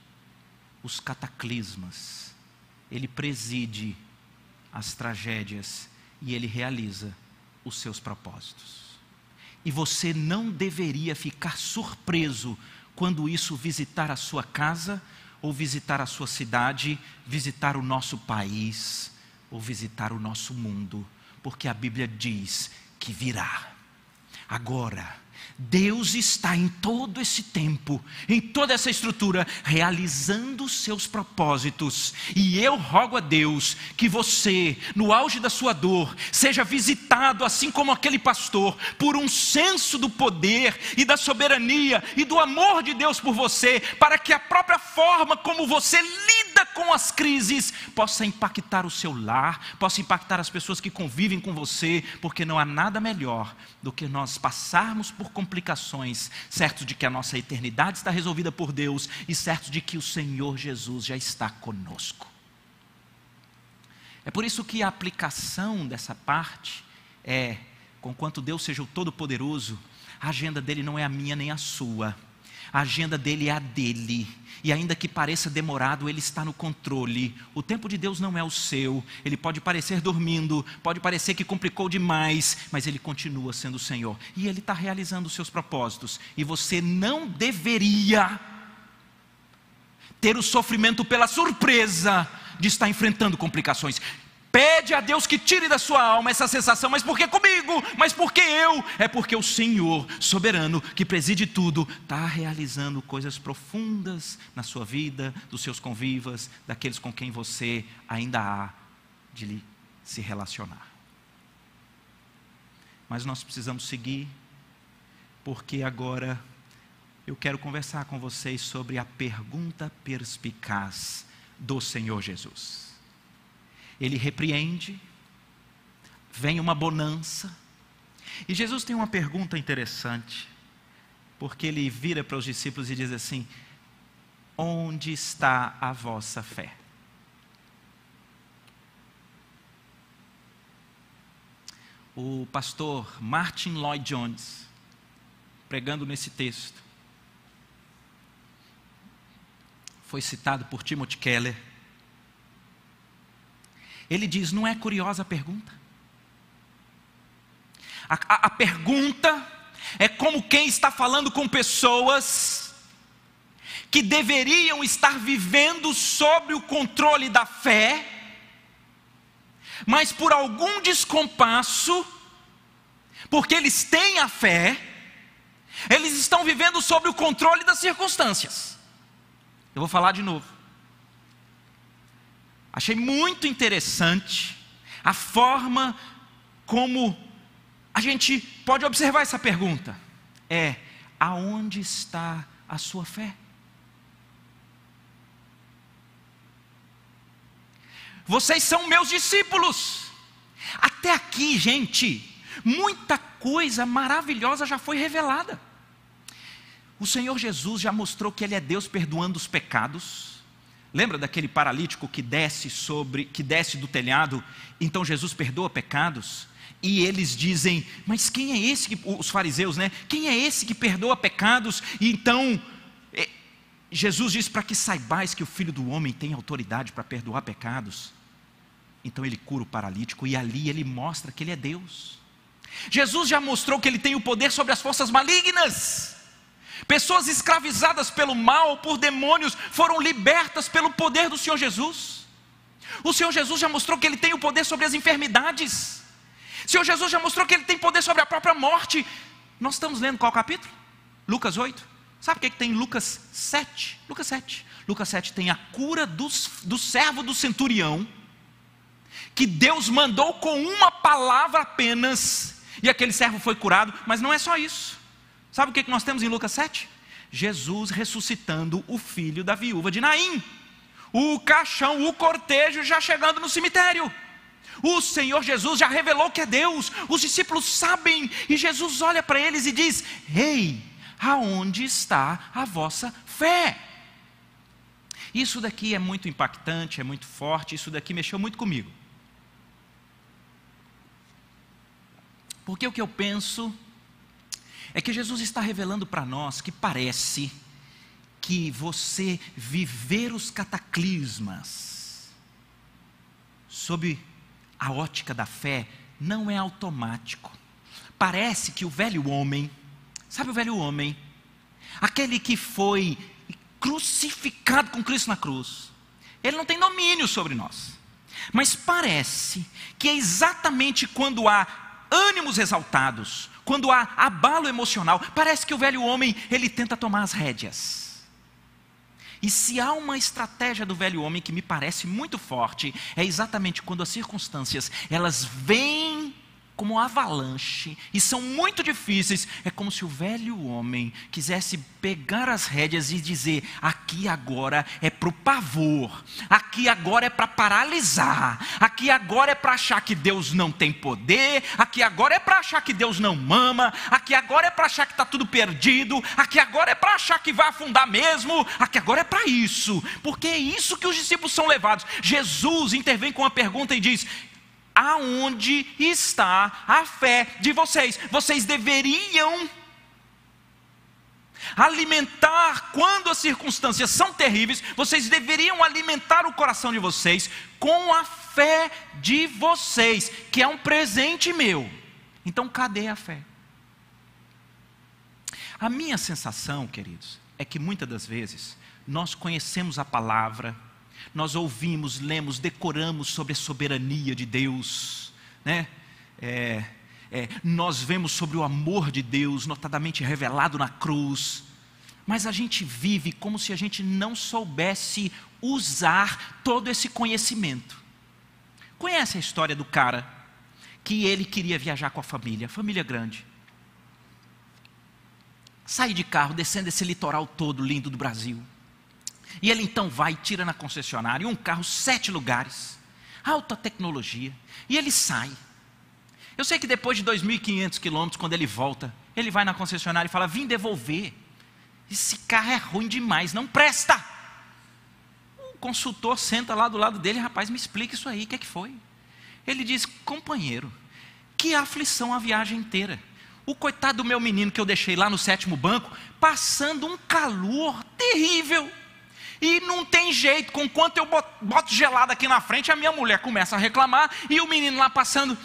os cataclismas, Ele preside as tragédias e ele realiza os seus propósitos. E você não deveria ficar surpreso quando isso visitar a sua casa, ou visitar a sua cidade, visitar o nosso país, ou visitar o nosso mundo, porque a Bíblia diz que virá. Agora, Deus está em todo esse tempo, em toda essa estrutura, realizando os seus propósitos. E eu rogo a Deus que você, no auge da sua dor, seja visitado, assim como aquele pastor, por um senso do poder e da soberania e do amor de Deus por você, para que a própria forma como você lida com as crises possa impactar o seu lar, possa impactar as pessoas que convivem com você, porque não há nada melhor do que nós passarmos por complicações, certo de que a nossa eternidade está resolvida por Deus e certo de que o Senhor Jesus já está conosco. É por isso que a aplicação dessa parte é, conquanto Deus seja o Todo-Poderoso, a agenda dele não é a minha nem a sua a agenda dele é a dele. E ainda que pareça demorado, ele está no controle. O tempo de Deus não é o seu. Ele pode parecer dormindo, pode parecer que complicou demais, mas ele continua sendo o Senhor. E ele está realizando os seus propósitos. E você não deveria ter o sofrimento pela surpresa de estar enfrentando complicações. Pede a Deus que tire da sua alma essa sensação, mas por que comigo? Mas por que eu? É porque o Senhor, soberano, que preside tudo, está realizando coisas profundas na sua vida, dos seus convivas, daqueles com quem você ainda há de se relacionar. Mas nós precisamos seguir, porque agora eu quero conversar com vocês sobre a pergunta perspicaz do Senhor Jesus ele repreende, vem uma bonança. E Jesus tem uma pergunta interessante, porque ele vira para os discípulos e diz assim: Onde está a vossa fé? O pastor Martin Lloyd Jones, pregando nesse texto, foi citado por Timothy Keller ele diz: não é curiosa a pergunta? A, a, a pergunta é como quem está falando com pessoas que deveriam estar vivendo sob o controle da fé, mas por algum descompasso, porque eles têm a fé, eles estão vivendo sob o controle das circunstâncias. Eu vou falar de novo. Achei muito interessante a forma como a gente pode observar essa pergunta. é: aonde está a sua fé? Vocês são meus discípulos. Até aqui, gente, muita coisa maravilhosa já foi revelada. O Senhor Jesus já mostrou que Ele é Deus perdoando os pecados. Lembra daquele paralítico que desce sobre, que desce do telhado? Então Jesus perdoa pecados. E eles dizem: Mas quem é esse que os fariseus, né? Quem é esse que perdoa pecados? E então é, Jesus diz para que saibais que o Filho do Homem tem autoridade para perdoar pecados. Então ele cura o paralítico e ali ele mostra que ele é Deus. Jesus já mostrou que ele tem o poder sobre as forças malignas. Pessoas escravizadas pelo mal, por demônios, foram libertas pelo poder do Senhor Jesus. O Senhor Jesus já mostrou que ele tem o poder sobre as enfermidades. O Senhor Jesus já mostrou que ele tem poder sobre a própria morte. Nós estamos lendo qual capítulo? Lucas 8. Sabe o que, é que tem em Lucas 7? Lucas 7. Lucas 7 tem a cura dos, do servo do centurião, que Deus mandou com uma palavra apenas, e aquele servo foi curado, mas não é só isso. Sabe o que nós temos em Lucas 7? Jesus ressuscitando o filho da viúva de Naim. O caixão, o cortejo já chegando no cemitério. O Senhor Jesus já revelou que é Deus. Os discípulos sabem e Jesus olha para eles e diz: Ei, aonde está a vossa fé? Isso daqui é muito impactante, é muito forte. Isso daqui mexeu muito comigo. Porque o que eu penso é que Jesus está revelando para nós que parece que você viver os cataclismas sob a ótica da fé não é automático. Parece que o velho homem, sabe o velho homem, aquele que foi crucificado com Cristo na cruz, ele não tem domínio sobre nós. Mas parece que é exatamente quando há ânimos exaltados, quando há abalo emocional, parece que o velho homem, ele tenta tomar as rédeas. E se há uma estratégia do velho homem que me parece muito forte, é exatamente quando as circunstâncias, elas vêm como avalanche e são muito difíceis. É como se o velho homem quisesse pegar as rédeas e dizer: aqui agora é para o pavor, aqui agora é para paralisar, aqui agora é para achar que Deus não tem poder, aqui agora é para achar que Deus não mama, aqui agora é para achar que está tudo perdido, aqui agora é para achar que vai afundar mesmo, aqui agora é para isso, porque é isso que os discípulos são levados. Jesus intervém com uma pergunta e diz: aonde está a fé de vocês? Vocês deveriam alimentar quando as circunstâncias são terríveis, vocês deveriam alimentar o coração de vocês com a fé de vocês, que é um presente meu. Então, cadê a fé? A minha sensação, queridos, é que muitas das vezes nós conhecemos a palavra, nós ouvimos, lemos, decoramos sobre a soberania de Deus, né? É, é, nós vemos sobre o amor de Deus, notadamente revelado na cruz, mas a gente vive como se a gente não soubesse usar todo esse conhecimento. Conhece a história do cara que ele queria viajar com a família, família grande. Sai de carro, descendo esse litoral todo lindo do Brasil. E ele então vai, tira na concessionária um carro, sete lugares, alta tecnologia, e ele sai. Eu sei que depois de 2.500 quilômetros, quando ele volta, ele vai na concessionária e fala: Vim devolver. Esse carro é ruim demais, não presta. O consultor senta lá do lado dele, rapaz, me explica isso aí, o que é que foi? Ele diz: Companheiro, que aflição a viagem inteira. O coitado do meu menino que eu deixei lá no sétimo banco, passando um calor terrível. E não tem jeito, com quanto eu boto gelado aqui na frente, a minha mulher começa a reclamar e o menino lá passando.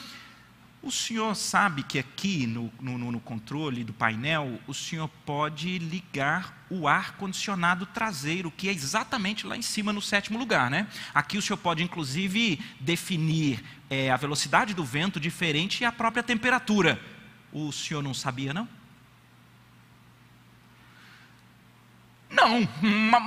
O senhor sabe que aqui no, no, no controle do painel, o senhor pode ligar o ar-condicionado traseiro, que é exatamente lá em cima no sétimo lugar, né? Aqui o senhor pode, inclusive, definir é, a velocidade do vento diferente e a própria temperatura. O senhor não sabia, não? Não,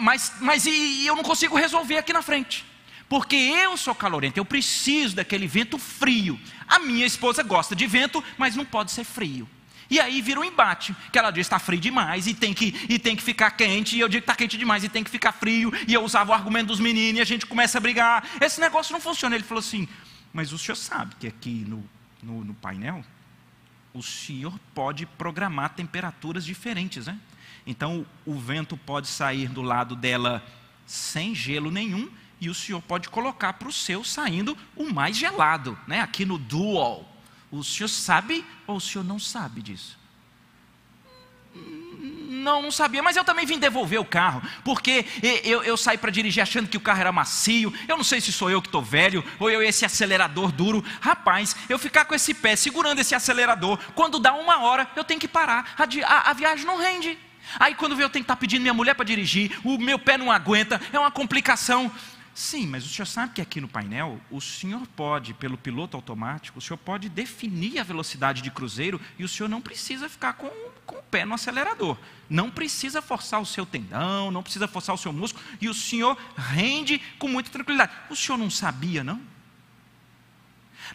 mas, mas e eu não consigo resolver aqui na frente. Porque eu sou calorento, eu preciso daquele vento frio. A minha esposa gosta de vento, mas não pode ser frio. E aí vira um embate, que ela diz está frio demais e tem, que, e tem que ficar quente, e eu digo está quente demais e tem que ficar frio, e eu usava o argumento dos meninos e a gente começa a brigar. Esse negócio não funciona. Ele falou assim: Mas o senhor sabe que aqui no, no, no painel, o senhor pode programar temperaturas diferentes, né? Então o vento pode sair do lado dela sem gelo nenhum, e o senhor pode colocar para o seu saindo o mais gelado, né? Aqui no dual. O senhor sabe ou o senhor não sabe disso? Não, não sabia, mas eu também vim devolver o carro, porque eu, eu saí para dirigir achando que o carro era macio. Eu não sei se sou eu que estou velho ou eu esse acelerador duro. Rapaz, eu ficar com esse pé segurando esse acelerador, quando dá uma hora eu tenho que parar, a, a, a viagem não rende. Aí quando eu tenho que estar tá pedindo minha mulher para dirigir, o meu pé não aguenta, é uma complicação. Sim, mas o senhor sabe que aqui no painel, o senhor pode, pelo piloto automático, o senhor pode definir a velocidade de cruzeiro e o senhor não precisa ficar com, com o pé no acelerador. Não precisa forçar o seu tendão, não precisa forçar o seu músculo e o senhor rende com muita tranquilidade. O senhor não sabia, não?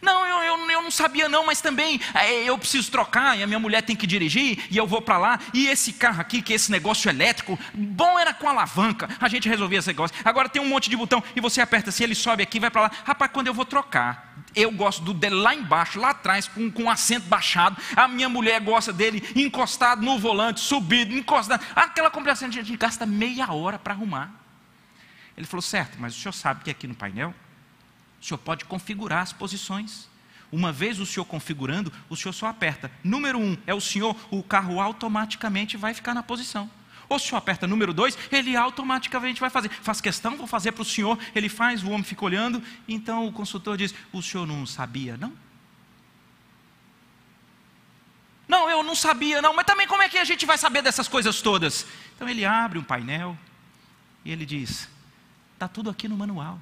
Não, eu, eu, eu não sabia não, mas também é, eu preciso trocar e a minha mulher tem que dirigir e eu vou para lá. E esse carro aqui, que é esse negócio elétrico, bom era com alavanca, a gente resolvia esse negócio. Agora tem um monte de botão e você aperta assim, ele sobe aqui, vai para lá. Rapaz, quando eu vou trocar, eu gosto do dele lá embaixo, lá atrás, com, com o assento baixado. A minha mulher gosta dele encostado no volante, subido, encostado. Aquela complicação, a gente gasta meia hora para arrumar. Ele falou, certo, mas o senhor sabe que aqui no painel o senhor pode configurar as posições. Uma vez o senhor configurando, o senhor só aperta. Número um é o senhor, o carro automaticamente vai ficar na posição. Ou se o senhor aperta número dois, ele automaticamente vai fazer. Faz questão, vou fazer para o senhor. Ele faz, o homem fica olhando. Então o consultor diz: O senhor não sabia, não? Não, eu não sabia, não. Mas também como é que a gente vai saber dessas coisas todas? Então ele abre um painel e ele diz: Está tudo aqui no manual.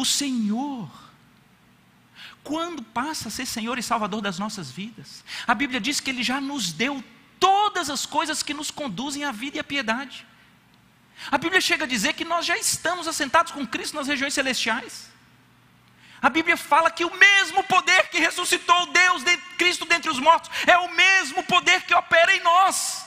O Senhor, quando passa a ser Senhor e Salvador das nossas vidas, a Bíblia diz que Ele já nos deu todas as coisas que nos conduzem à vida e à piedade. A Bíblia chega a dizer que nós já estamos assentados com Cristo nas regiões celestiais. A Bíblia fala que o mesmo poder que ressuscitou Deus, de Cristo dentre os mortos, é o mesmo poder que opera em nós.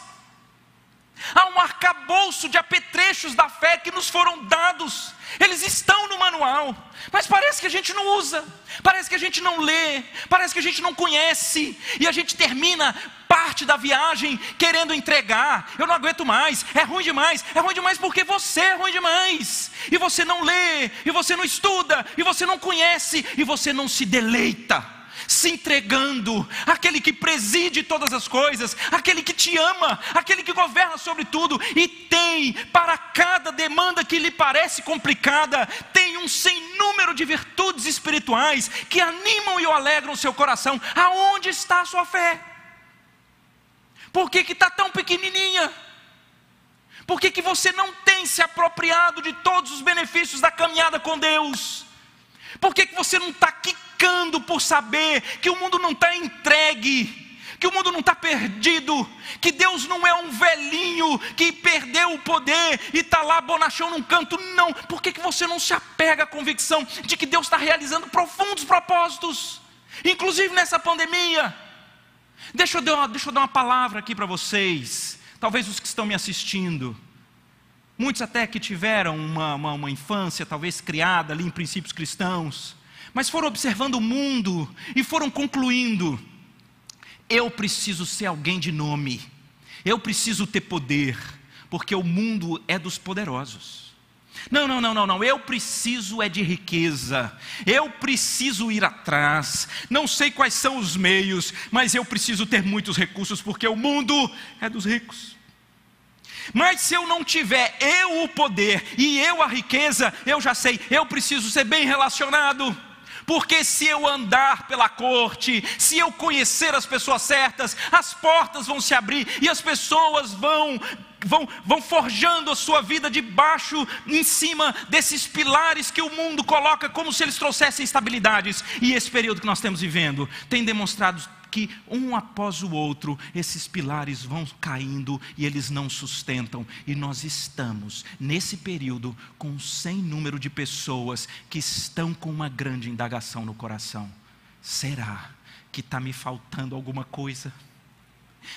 Há um arcabouço de apetrechos da fé que nos foram dados, eles estão manual, mas parece que a gente não usa, parece que a gente não lê, parece que a gente não conhece, e a gente termina parte da viagem querendo entregar. Eu não aguento mais, é ruim demais, é ruim demais porque você é ruim demais, e você não lê, e você não estuda, e você não conhece, e você não se deleita se entregando, aquele que preside todas as coisas, aquele que te ama, aquele que governa sobre tudo e tem para cada demanda que lhe parece complicada, tem um sem número de virtudes espirituais que animam e o alegram o seu coração. Aonde está a sua fé? Por que está tão pequenininha? Por que, que você não tem se apropriado de todos os benefícios da caminhada com Deus? Por que, que você não está quicando por saber que o mundo não está entregue? que o mundo não está perdido, que Deus não é um velhinho que perdeu o poder e está lá bonachão num canto, não. Por que, que você não se apega à convicção de que Deus está realizando profundos propósitos, inclusive nessa pandemia? Deixa eu dar uma, deixa eu dar uma palavra aqui para vocês, talvez os que estão me assistindo. Muitos até que tiveram uma, uma, uma infância, talvez criada ali em princípios cristãos, mas foram observando o mundo e foram concluindo: eu preciso ser alguém de nome, eu preciso ter poder, porque o mundo é dos poderosos. Não, não, não, não, não. Eu preciso é de riqueza. Eu preciso ir atrás. Não sei quais são os meios, mas eu preciso ter muitos recursos porque o mundo é dos ricos. Mas se eu não tiver eu o poder e eu a riqueza, eu já sei, eu preciso ser bem relacionado. Porque se eu andar pela corte, se eu conhecer as pessoas certas, as portas vão se abrir e as pessoas vão vão, vão forjando a sua vida debaixo, em cima desses pilares que o mundo coloca como se eles trouxessem estabilidades. E esse período que nós estamos vivendo tem demonstrado que um após o outro esses pilares vão caindo e eles não sustentam, e nós estamos nesse período com um sem número de pessoas que estão com uma grande indagação no coração: será que está me faltando alguma coisa?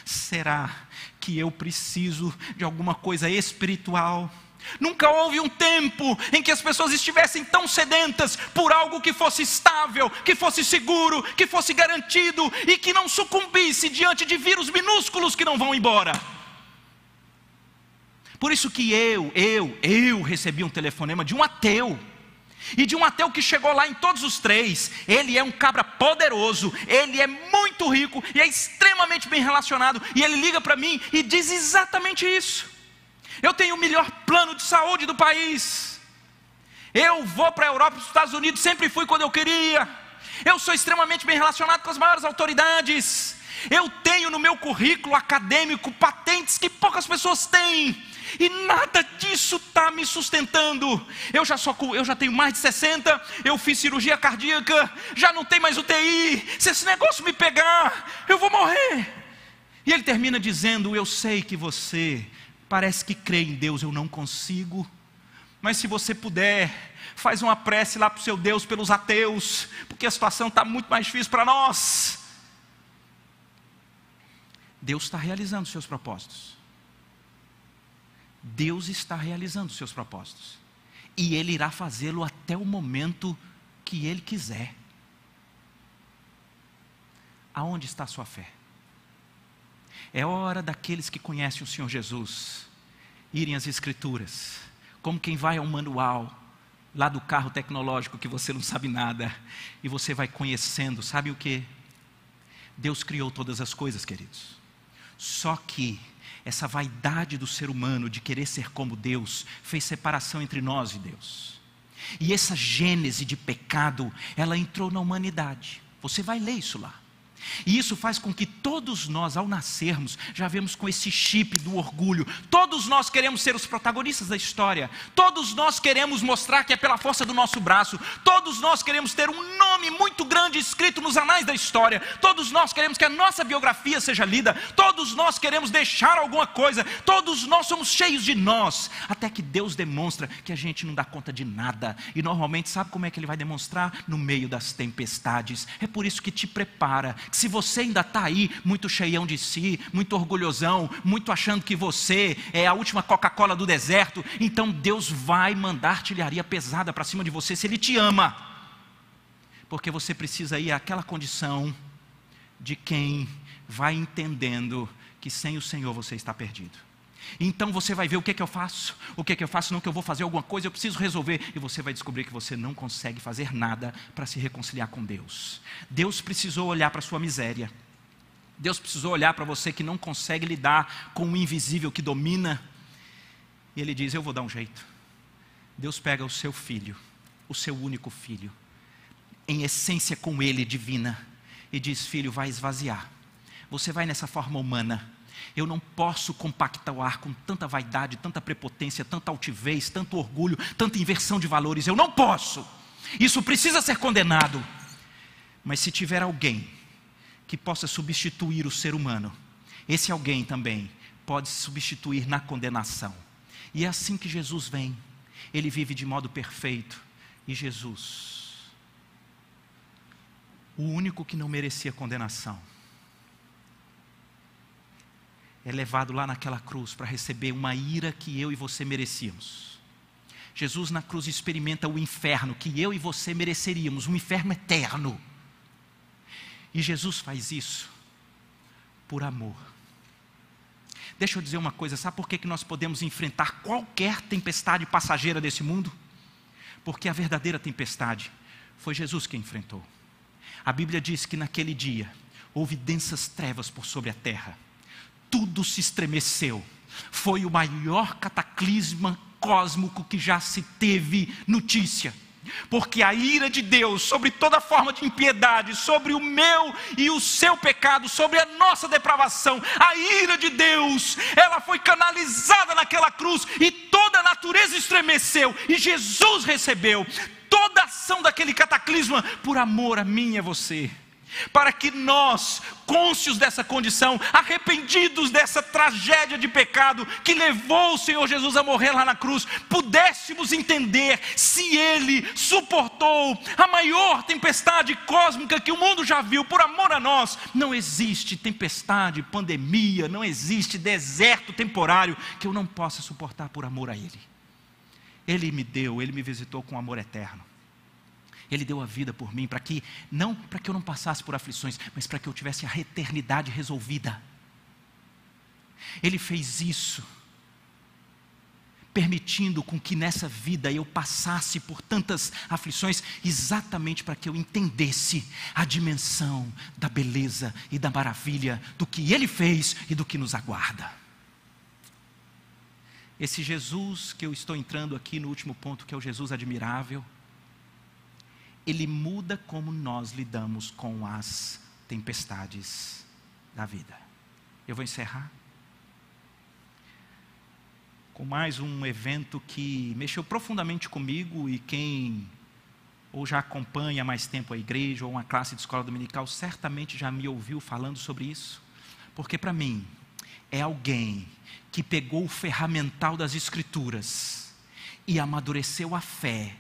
Será que eu preciso de alguma coisa espiritual? Nunca houve um tempo em que as pessoas estivessem tão sedentas por algo que fosse estável, que fosse seguro, que fosse garantido e que não sucumbisse diante de vírus minúsculos que não vão embora. Por isso que eu, eu, eu recebi um telefonema de um ateu. E de um ateu que chegou lá em todos os três, ele é um cabra poderoso, ele é muito rico e é extremamente bem relacionado, e ele liga para mim e diz exatamente isso. Eu tenho o melhor plano de saúde do país. Eu vou para a Europa para os Estados Unidos, sempre fui quando eu queria. Eu sou extremamente bem relacionado com as maiores autoridades. Eu tenho no meu currículo acadêmico patentes que poucas pessoas têm. E nada disso está me sustentando. Eu já, eu já tenho mais de 60, eu fiz cirurgia cardíaca, já não tem mais UTI. Se esse negócio me pegar, eu vou morrer. E ele termina dizendo: Eu sei que você Parece que crê em Deus, eu não consigo. Mas se você puder, faz uma prece lá para o seu Deus pelos ateus, porque a situação está muito mais difícil para nós. Deus está realizando seus propósitos. Deus está realizando seus propósitos. E Ele irá fazê-lo até o momento que Ele quiser. Aonde está a sua fé? É hora daqueles que conhecem o Senhor Jesus irem às Escrituras, como quem vai ao manual lá do carro tecnológico que você não sabe nada, e você vai conhecendo, sabe o que? Deus criou todas as coisas, queridos. Só que essa vaidade do ser humano de querer ser como Deus fez separação entre nós e Deus. E essa gênese de pecado, ela entrou na humanidade. Você vai ler isso lá. E isso faz com que todos nós, ao nascermos, já vemos com esse chip do orgulho. Todos nós queremos ser os protagonistas da história. Todos nós queremos mostrar que é pela força do nosso braço. Todos nós queremos ter um nome muito grande escrito nos anais da história. Todos nós queremos que a nossa biografia seja lida. Todos nós queremos deixar alguma coisa. Todos nós somos cheios de nós. Até que Deus demonstra que a gente não dá conta de nada. E normalmente, sabe como é que Ele vai demonstrar? No meio das tempestades. É por isso que te prepara se você ainda está aí, muito cheião de si, muito orgulhosão, muito achando que você é a última Coca-Cola do deserto, então Deus vai mandar artilharia pesada para cima de você se Ele te ama. Porque você precisa ir àquela condição de quem vai entendendo que sem o Senhor você está perdido. Então você vai ver o que, é que eu faço, o que, é que eu faço, não que eu vou fazer alguma coisa, eu preciso resolver, e você vai descobrir que você não consegue fazer nada para se reconciliar com Deus. Deus precisou olhar para a sua miséria, Deus precisou olhar para você que não consegue lidar com o invisível que domina, e Ele diz: Eu vou dar um jeito. Deus pega o seu filho, o seu único filho, em essência com ele divina, e diz: Filho, vai esvaziar. Você vai nessa forma humana eu não posso compactuar com tanta vaidade, tanta prepotência, tanta altivez, tanto orgulho, tanta inversão de valores. Eu não posso. Isso precisa ser condenado. Mas se tiver alguém que possa substituir o ser humano, esse alguém também pode se substituir na condenação. E é assim que Jesus vem. Ele vive de modo perfeito. E Jesus, o único que não merecia condenação, é levado lá naquela cruz para receber uma ira que eu e você merecíamos. Jesus na cruz experimenta o inferno que eu e você mereceríamos, um inferno eterno. E Jesus faz isso por amor. Deixa eu dizer uma coisa: sabe por que, que nós podemos enfrentar qualquer tempestade passageira desse mundo? Porque a verdadeira tempestade foi Jesus que enfrentou. A Bíblia diz que naquele dia houve densas trevas por sobre a terra tudo se estremeceu. Foi o maior cataclisma cósmico que já se teve notícia. Porque a ira de Deus sobre toda forma de impiedade, sobre o meu e o seu pecado, sobre a nossa depravação, a ira de Deus, ela foi canalizada naquela cruz e toda a natureza estremeceu e Jesus recebeu toda a ação daquele cataclisma por amor a mim e a você. Para que nós, cônscios dessa condição, arrependidos dessa tragédia de pecado que levou o Senhor Jesus a morrer lá na cruz, pudéssemos entender se Ele suportou a maior tempestade cósmica que o mundo já viu por amor a nós. Não existe tempestade, pandemia, não existe deserto temporário que eu não possa suportar por amor a Ele. Ele me deu, Ele me visitou com amor eterno. Ele deu a vida por mim para que não para que eu não passasse por aflições, mas para que eu tivesse a eternidade resolvida. Ele fez isso permitindo com que nessa vida eu passasse por tantas aflições, exatamente para que eu entendesse a dimensão da beleza e da maravilha do que Ele fez e do que nos aguarda. Esse Jesus que eu estou entrando aqui no último ponto, que é o Jesus admirável, ele muda como nós lidamos com as tempestades da vida. Eu vou encerrar com mais um evento que mexeu profundamente comigo e quem ou já acompanha mais tempo a igreja ou uma classe de escola dominical certamente já me ouviu falando sobre isso, porque para mim é alguém que pegou o ferramental das escrituras e amadureceu a fé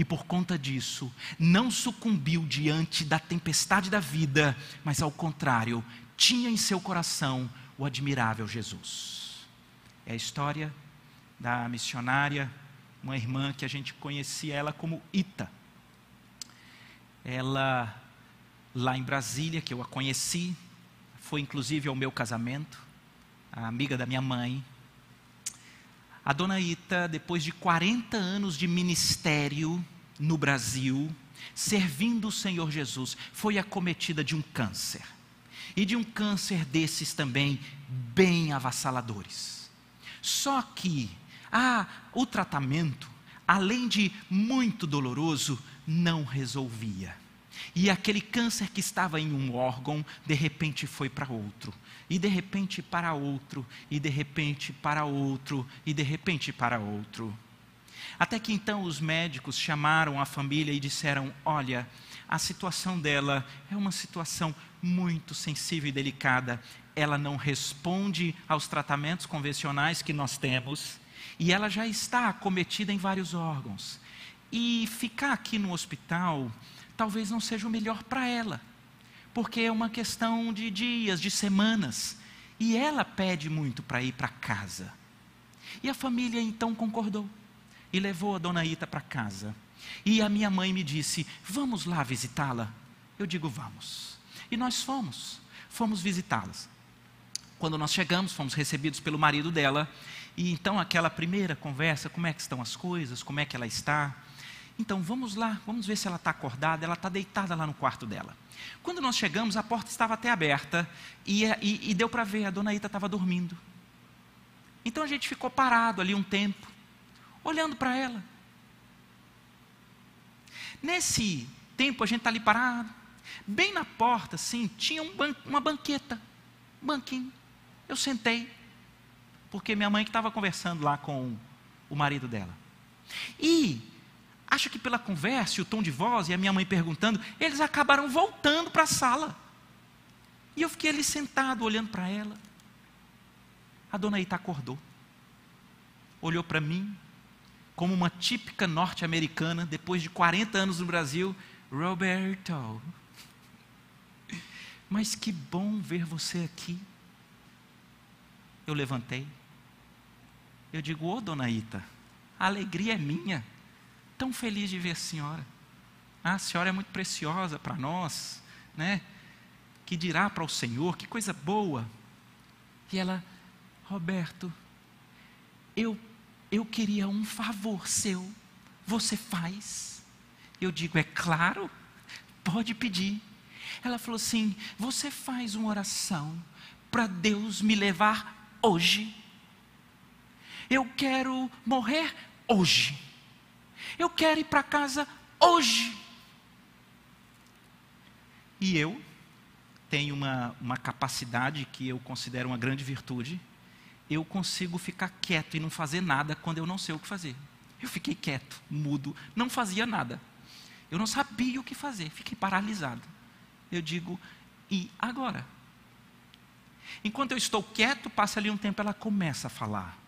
e por conta disso não sucumbiu diante da tempestade da vida, mas ao contrário, tinha em seu coração o admirável Jesus. É a história da missionária, uma irmã que a gente conhecia ela como Ita. Ela, lá em Brasília, que eu a conheci, foi inclusive ao meu casamento, a amiga da minha mãe, a dona Ita, depois de 40 anos de ministério no Brasil, servindo o Senhor Jesus, foi acometida de um câncer. E de um câncer desses também bem avassaladores. Só que ah, o tratamento, além de muito doloroso, não resolvia. E aquele câncer que estava em um órgão, de repente foi para outro, e de repente para outro, e de repente para outro, e de repente para outro. Até que então os médicos chamaram a família e disseram: Olha, a situação dela é uma situação muito sensível e delicada. Ela não responde aos tratamentos convencionais que nós temos, e ela já está acometida em vários órgãos. E ficar aqui no hospital talvez não seja o melhor para ela, porque é uma questão de dias, de semanas, e ela pede muito para ir para casa. E a família então concordou e levou a dona Ita para casa. E a minha mãe me disse: Vamos lá visitá-la? Eu digo: Vamos. E nós fomos, fomos visitá-las. Quando nós chegamos, fomos recebidos pelo marido dela. E então aquela primeira conversa: como é que estão as coisas, como é que ela está. Então vamos lá, vamos ver se ela está acordada. Ela está deitada lá no quarto dela. Quando nós chegamos, a porta estava até aberta e, e, e deu para ver, a dona Ita estava dormindo. Então a gente ficou parado ali um tempo, olhando para ela. Nesse tempo a gente está ali parado, bem na porta, assim, tinha um ban uma banqueta, um banquinho. Eu sentei, porque minha mãe que estava conversando lá com o marido dela. E Acho que pela conversa, e o tom de voz e a minha mãe perguntando, eles acabaram voltando para a sala. E eu fiquei ali sentado, olhando para ela. A dona Ita acordou, olhou para mim, como uma típica norte-americana, depois de 40 anos no Brasil, Roberto. Mas que bom ver você aqui. Eu levantei. Eu digo, ô oh, dona Ita, a alegria é minha tão feliz de ver a senhora. Ah, a senhora é muito preciosa para nós, né? Que dirá para o Senhor, que coisa boa. E ela, Roberto, eu eu queria um favor seu. Você faz? Eu digo, é claro, pode pedir. Ela falou assim: Você faz uma oração para Deus me levar hoje. Eu quero morrer hoje. Eu quero ir para casa hoje. E eu tenho uma, uma capacidade que eu considero uma grande virtude. Eu consigo ficar quieto e não fazer nada quando eu não sei o que fazer. Eu fiquei quieto, mudo, não fazia nada. Eu não sabia o que fazer, fiquei paralisado. eu digo: e agora? Enquanto eu estou quieto, passa ali um tempo, ela começa a falar.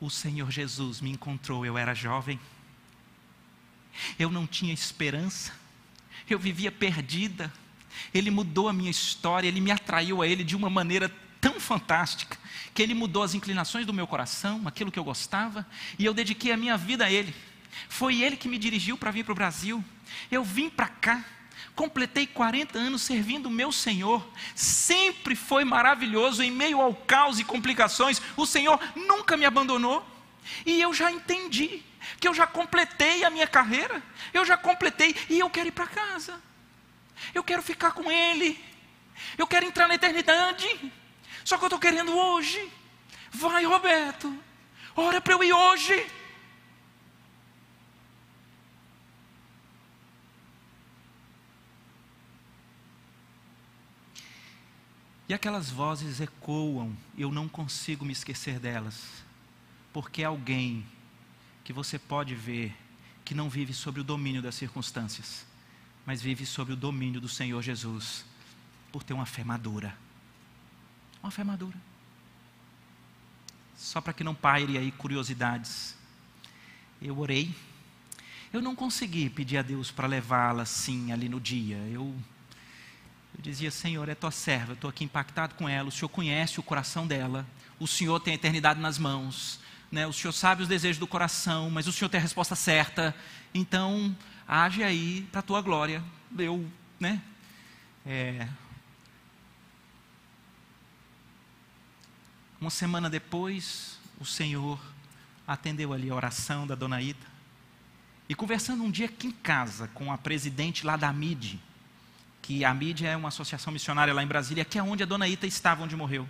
O Senhor Jesus me encontrou, eu era jovem, eu não tinha esperança, eu vivia perdida. Ele mudou a minha história, ele me atraiu a Ele de uma maneira tão fantástica, que Ele mudou as inclinações do meu coração, aquilo que eu gostava, e eu dediquei a minha vida a Ele. Foi Ele que me dirigiu para vir para o Brasil. Eu vim para cá, completei 40 anos servindo o meu Senhor, sempre foi maravilhoso em meio ao caos e complicações, o Senhor nunca me abandonou, e eu já entendi que eu já completei a minha carreira, eu já completei. E eu quero ir para casa, eu quero ficar com Ele, eu quero entrar na eternidade, só que eu estou querendo hoje. Vai, Roberto, ora para eu ir hoje. E aquelas vozes ecoam, eu não consigo me esquecer delas, porque é alguém que você pode ver que não vive sob o domínio das circunstâncias, mas vive sob o domínio do Senhor Jesus, por ter uma fé madura. Uma fé madura. Só para que não paire aí curiosidades. Eu orei. Eu não consegui pedir a Deus para levá-la assim ali no dia. Eu eu dizia, Senhor, é tua serva, estou aqui impactado com ela, o Senhor conhece o coração dela, o Senhor tem a eternidade nas mãos, né? o Senhor sabe os desejos do coração, mas o Senhor tem a resposta certa, então age aí para a tua glória. Eu, né? É... Uma semana depois, o Senhor atendeu ali a oração da dona Ida. E conversando um dia aqui em casa com a presidente lá da MIDI, que a mídia é uma associação missionária lá em Brasília, que é onde a dona Ita estava, onde morreu.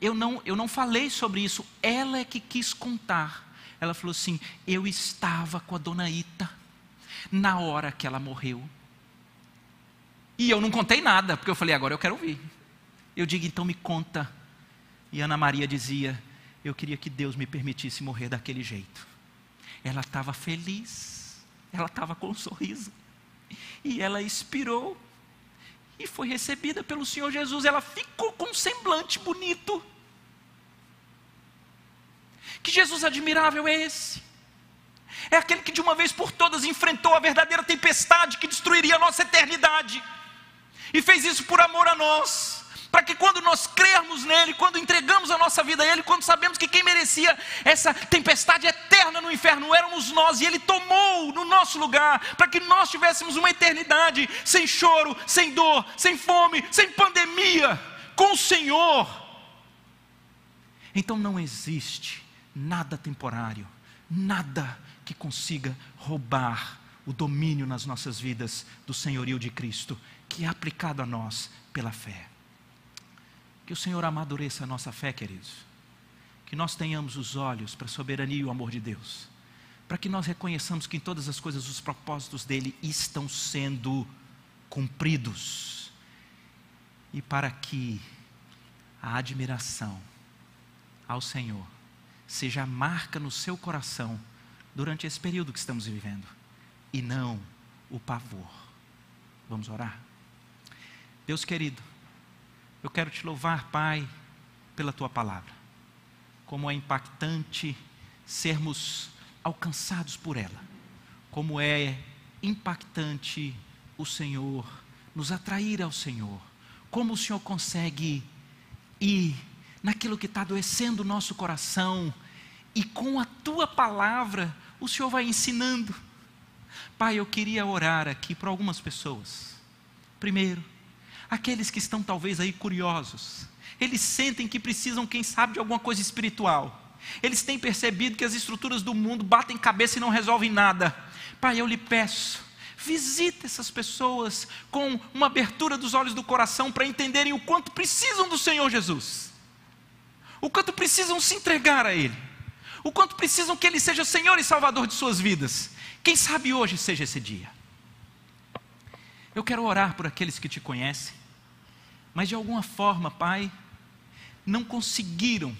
Eu não, eu não falei sobre isso, ela é que quis contar. Ela falou assim: Eu estava com a dona Ita na hora que ela morreu. E eu não contei nada, porque eu falei: Agora eu quero ouvir. Eu digo: Então me conta. E Ana Maria dizia: Eu queria que Deus me permitisse morrer daquele jeito. Ela estava feliz, ela estava com um sorriso. E ela expirou e foi recebida pelo Senhor Jesus. Ela ficou com um semblante bonito. Que Jesus admirável é esse? É aquele que de uma vez por todas enfrentou a verdadeira tempestade que destruiria a nossa eternidade, e fez isso por amor a nós para que quando nós crermos nele, quando entregamos a nossa vida a ele, quando sabemos que quem merecia essa tempestade eterna no inferno éramos nós, e ele tomou no nosso lugar, para que nós tivéssemos uma eternidade sem choro, sem dor, sem fome, sem pandemia, com o Senhor. Então não existe nada temporário, nada que consiga roubar o domínio nas nossas vidas do senhorio de Cristo, que é aplicado a nós pela fé. Que o Senhor amadureça a nossa fé, queridos. Que nós tenhamos os olhos para a soberania e o amor de Deus. Para que nós reconheçamos que em todas as coisas os propósitos dele estão sendo cumpridos. E para que a admiração ao Senhor seja a marca no seu coração durante esse período que estamos vivendo e não o pavor. Vamos orar? Deus querido, eu quero te louvar, Pai, pela tua palavra. Como é impactante sermos alcançados por ela. Como é impactante o Senhor nos atrair ao Senhor. Como o Senhor consegue ir naquilo que está adoecendo o nosso coração e com a tua palavra o Senhor vai ensinando. Pai, eu queria orar aqui para algumas pessoas. Primeiro, Aqueles que estão talvez aí curiosos, eles sentem que precisam, quem sabe, de alguma coisa espiritual. Eles têm percebido que as estruturas do mundo batem cabeça e não resolvem nada. Pai, eu lhe peço, visita essas pessoas com uma abertura dos olhos do coração para entenderem o quanto precisam do Senhor Jesus, o quanto precisam se entregar a Ele, o quanto precisam que Ele seja Senhor e Salvador de suas vidas. Quem sabe hoje seja esse dia. Eu quero orar por aqueles que te conhecem, mas de alguma forma, Pai, não conseguiram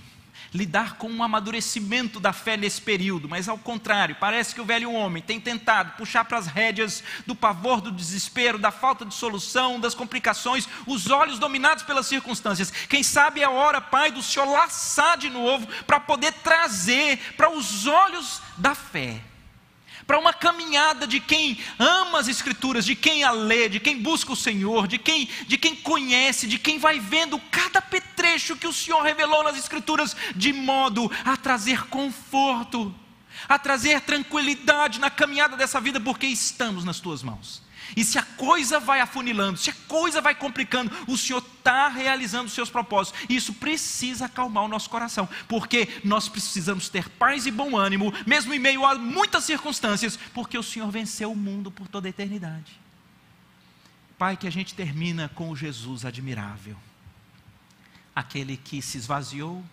lidar com um amadurecimento da fé nesse período, mas ao contrário, parece que o velho homem tem tentado puxar para as rédeas do pavor, do desespero, da falta de solução, das complicações, os olhos dominados pelas circunstâncias. Quem sabe é a hora, Pai, do Senhor laçar de novo para poder trazer para os olhos da fé para uma caminhada de quem ama as Escrituras, de quem a lê, de quem busca o Senhor, de quem, de quem conhece, de quem vai vendo cada petrecho que o Senhor revelou nas Escrituras, de modo a trazer conforto, a trazer tranquilidade na caminhada dessa vida, porque estamos nas tuas mãos. E se a coisa vai afunilando, se a coisa vai complicando, o Senhor está realizando os seus propósitos. E isso precisa acalmar o nosso coração, porque nós precisamos ter paz e bom ânimo, mesmo em meio a muitas circunstâncias, porque o Senhor venceu o mundo por toda a eternidade. Pai, que a gente termina com o Jesus admirável, aquele que se esvaziou,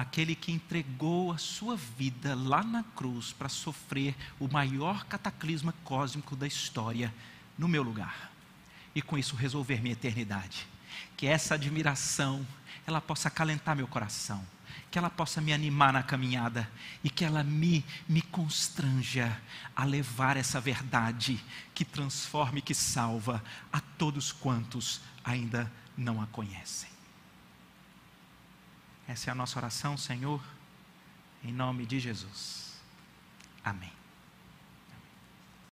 aquele que entregou a sua vida lá na cruz para sofrer o maior cataclisma cósmico da história no meu lugar. E com isso resolver minha eternidade. Que essa admiração ela possa acalentar meu coração, que ela possa me animar na caminhada e que ela me me constranja a levar essa verdade que transforma e que salva a todos quantos ainda não a conhecem. Essa é a nossa oração, Senhor, em nome de Jesus. Amém.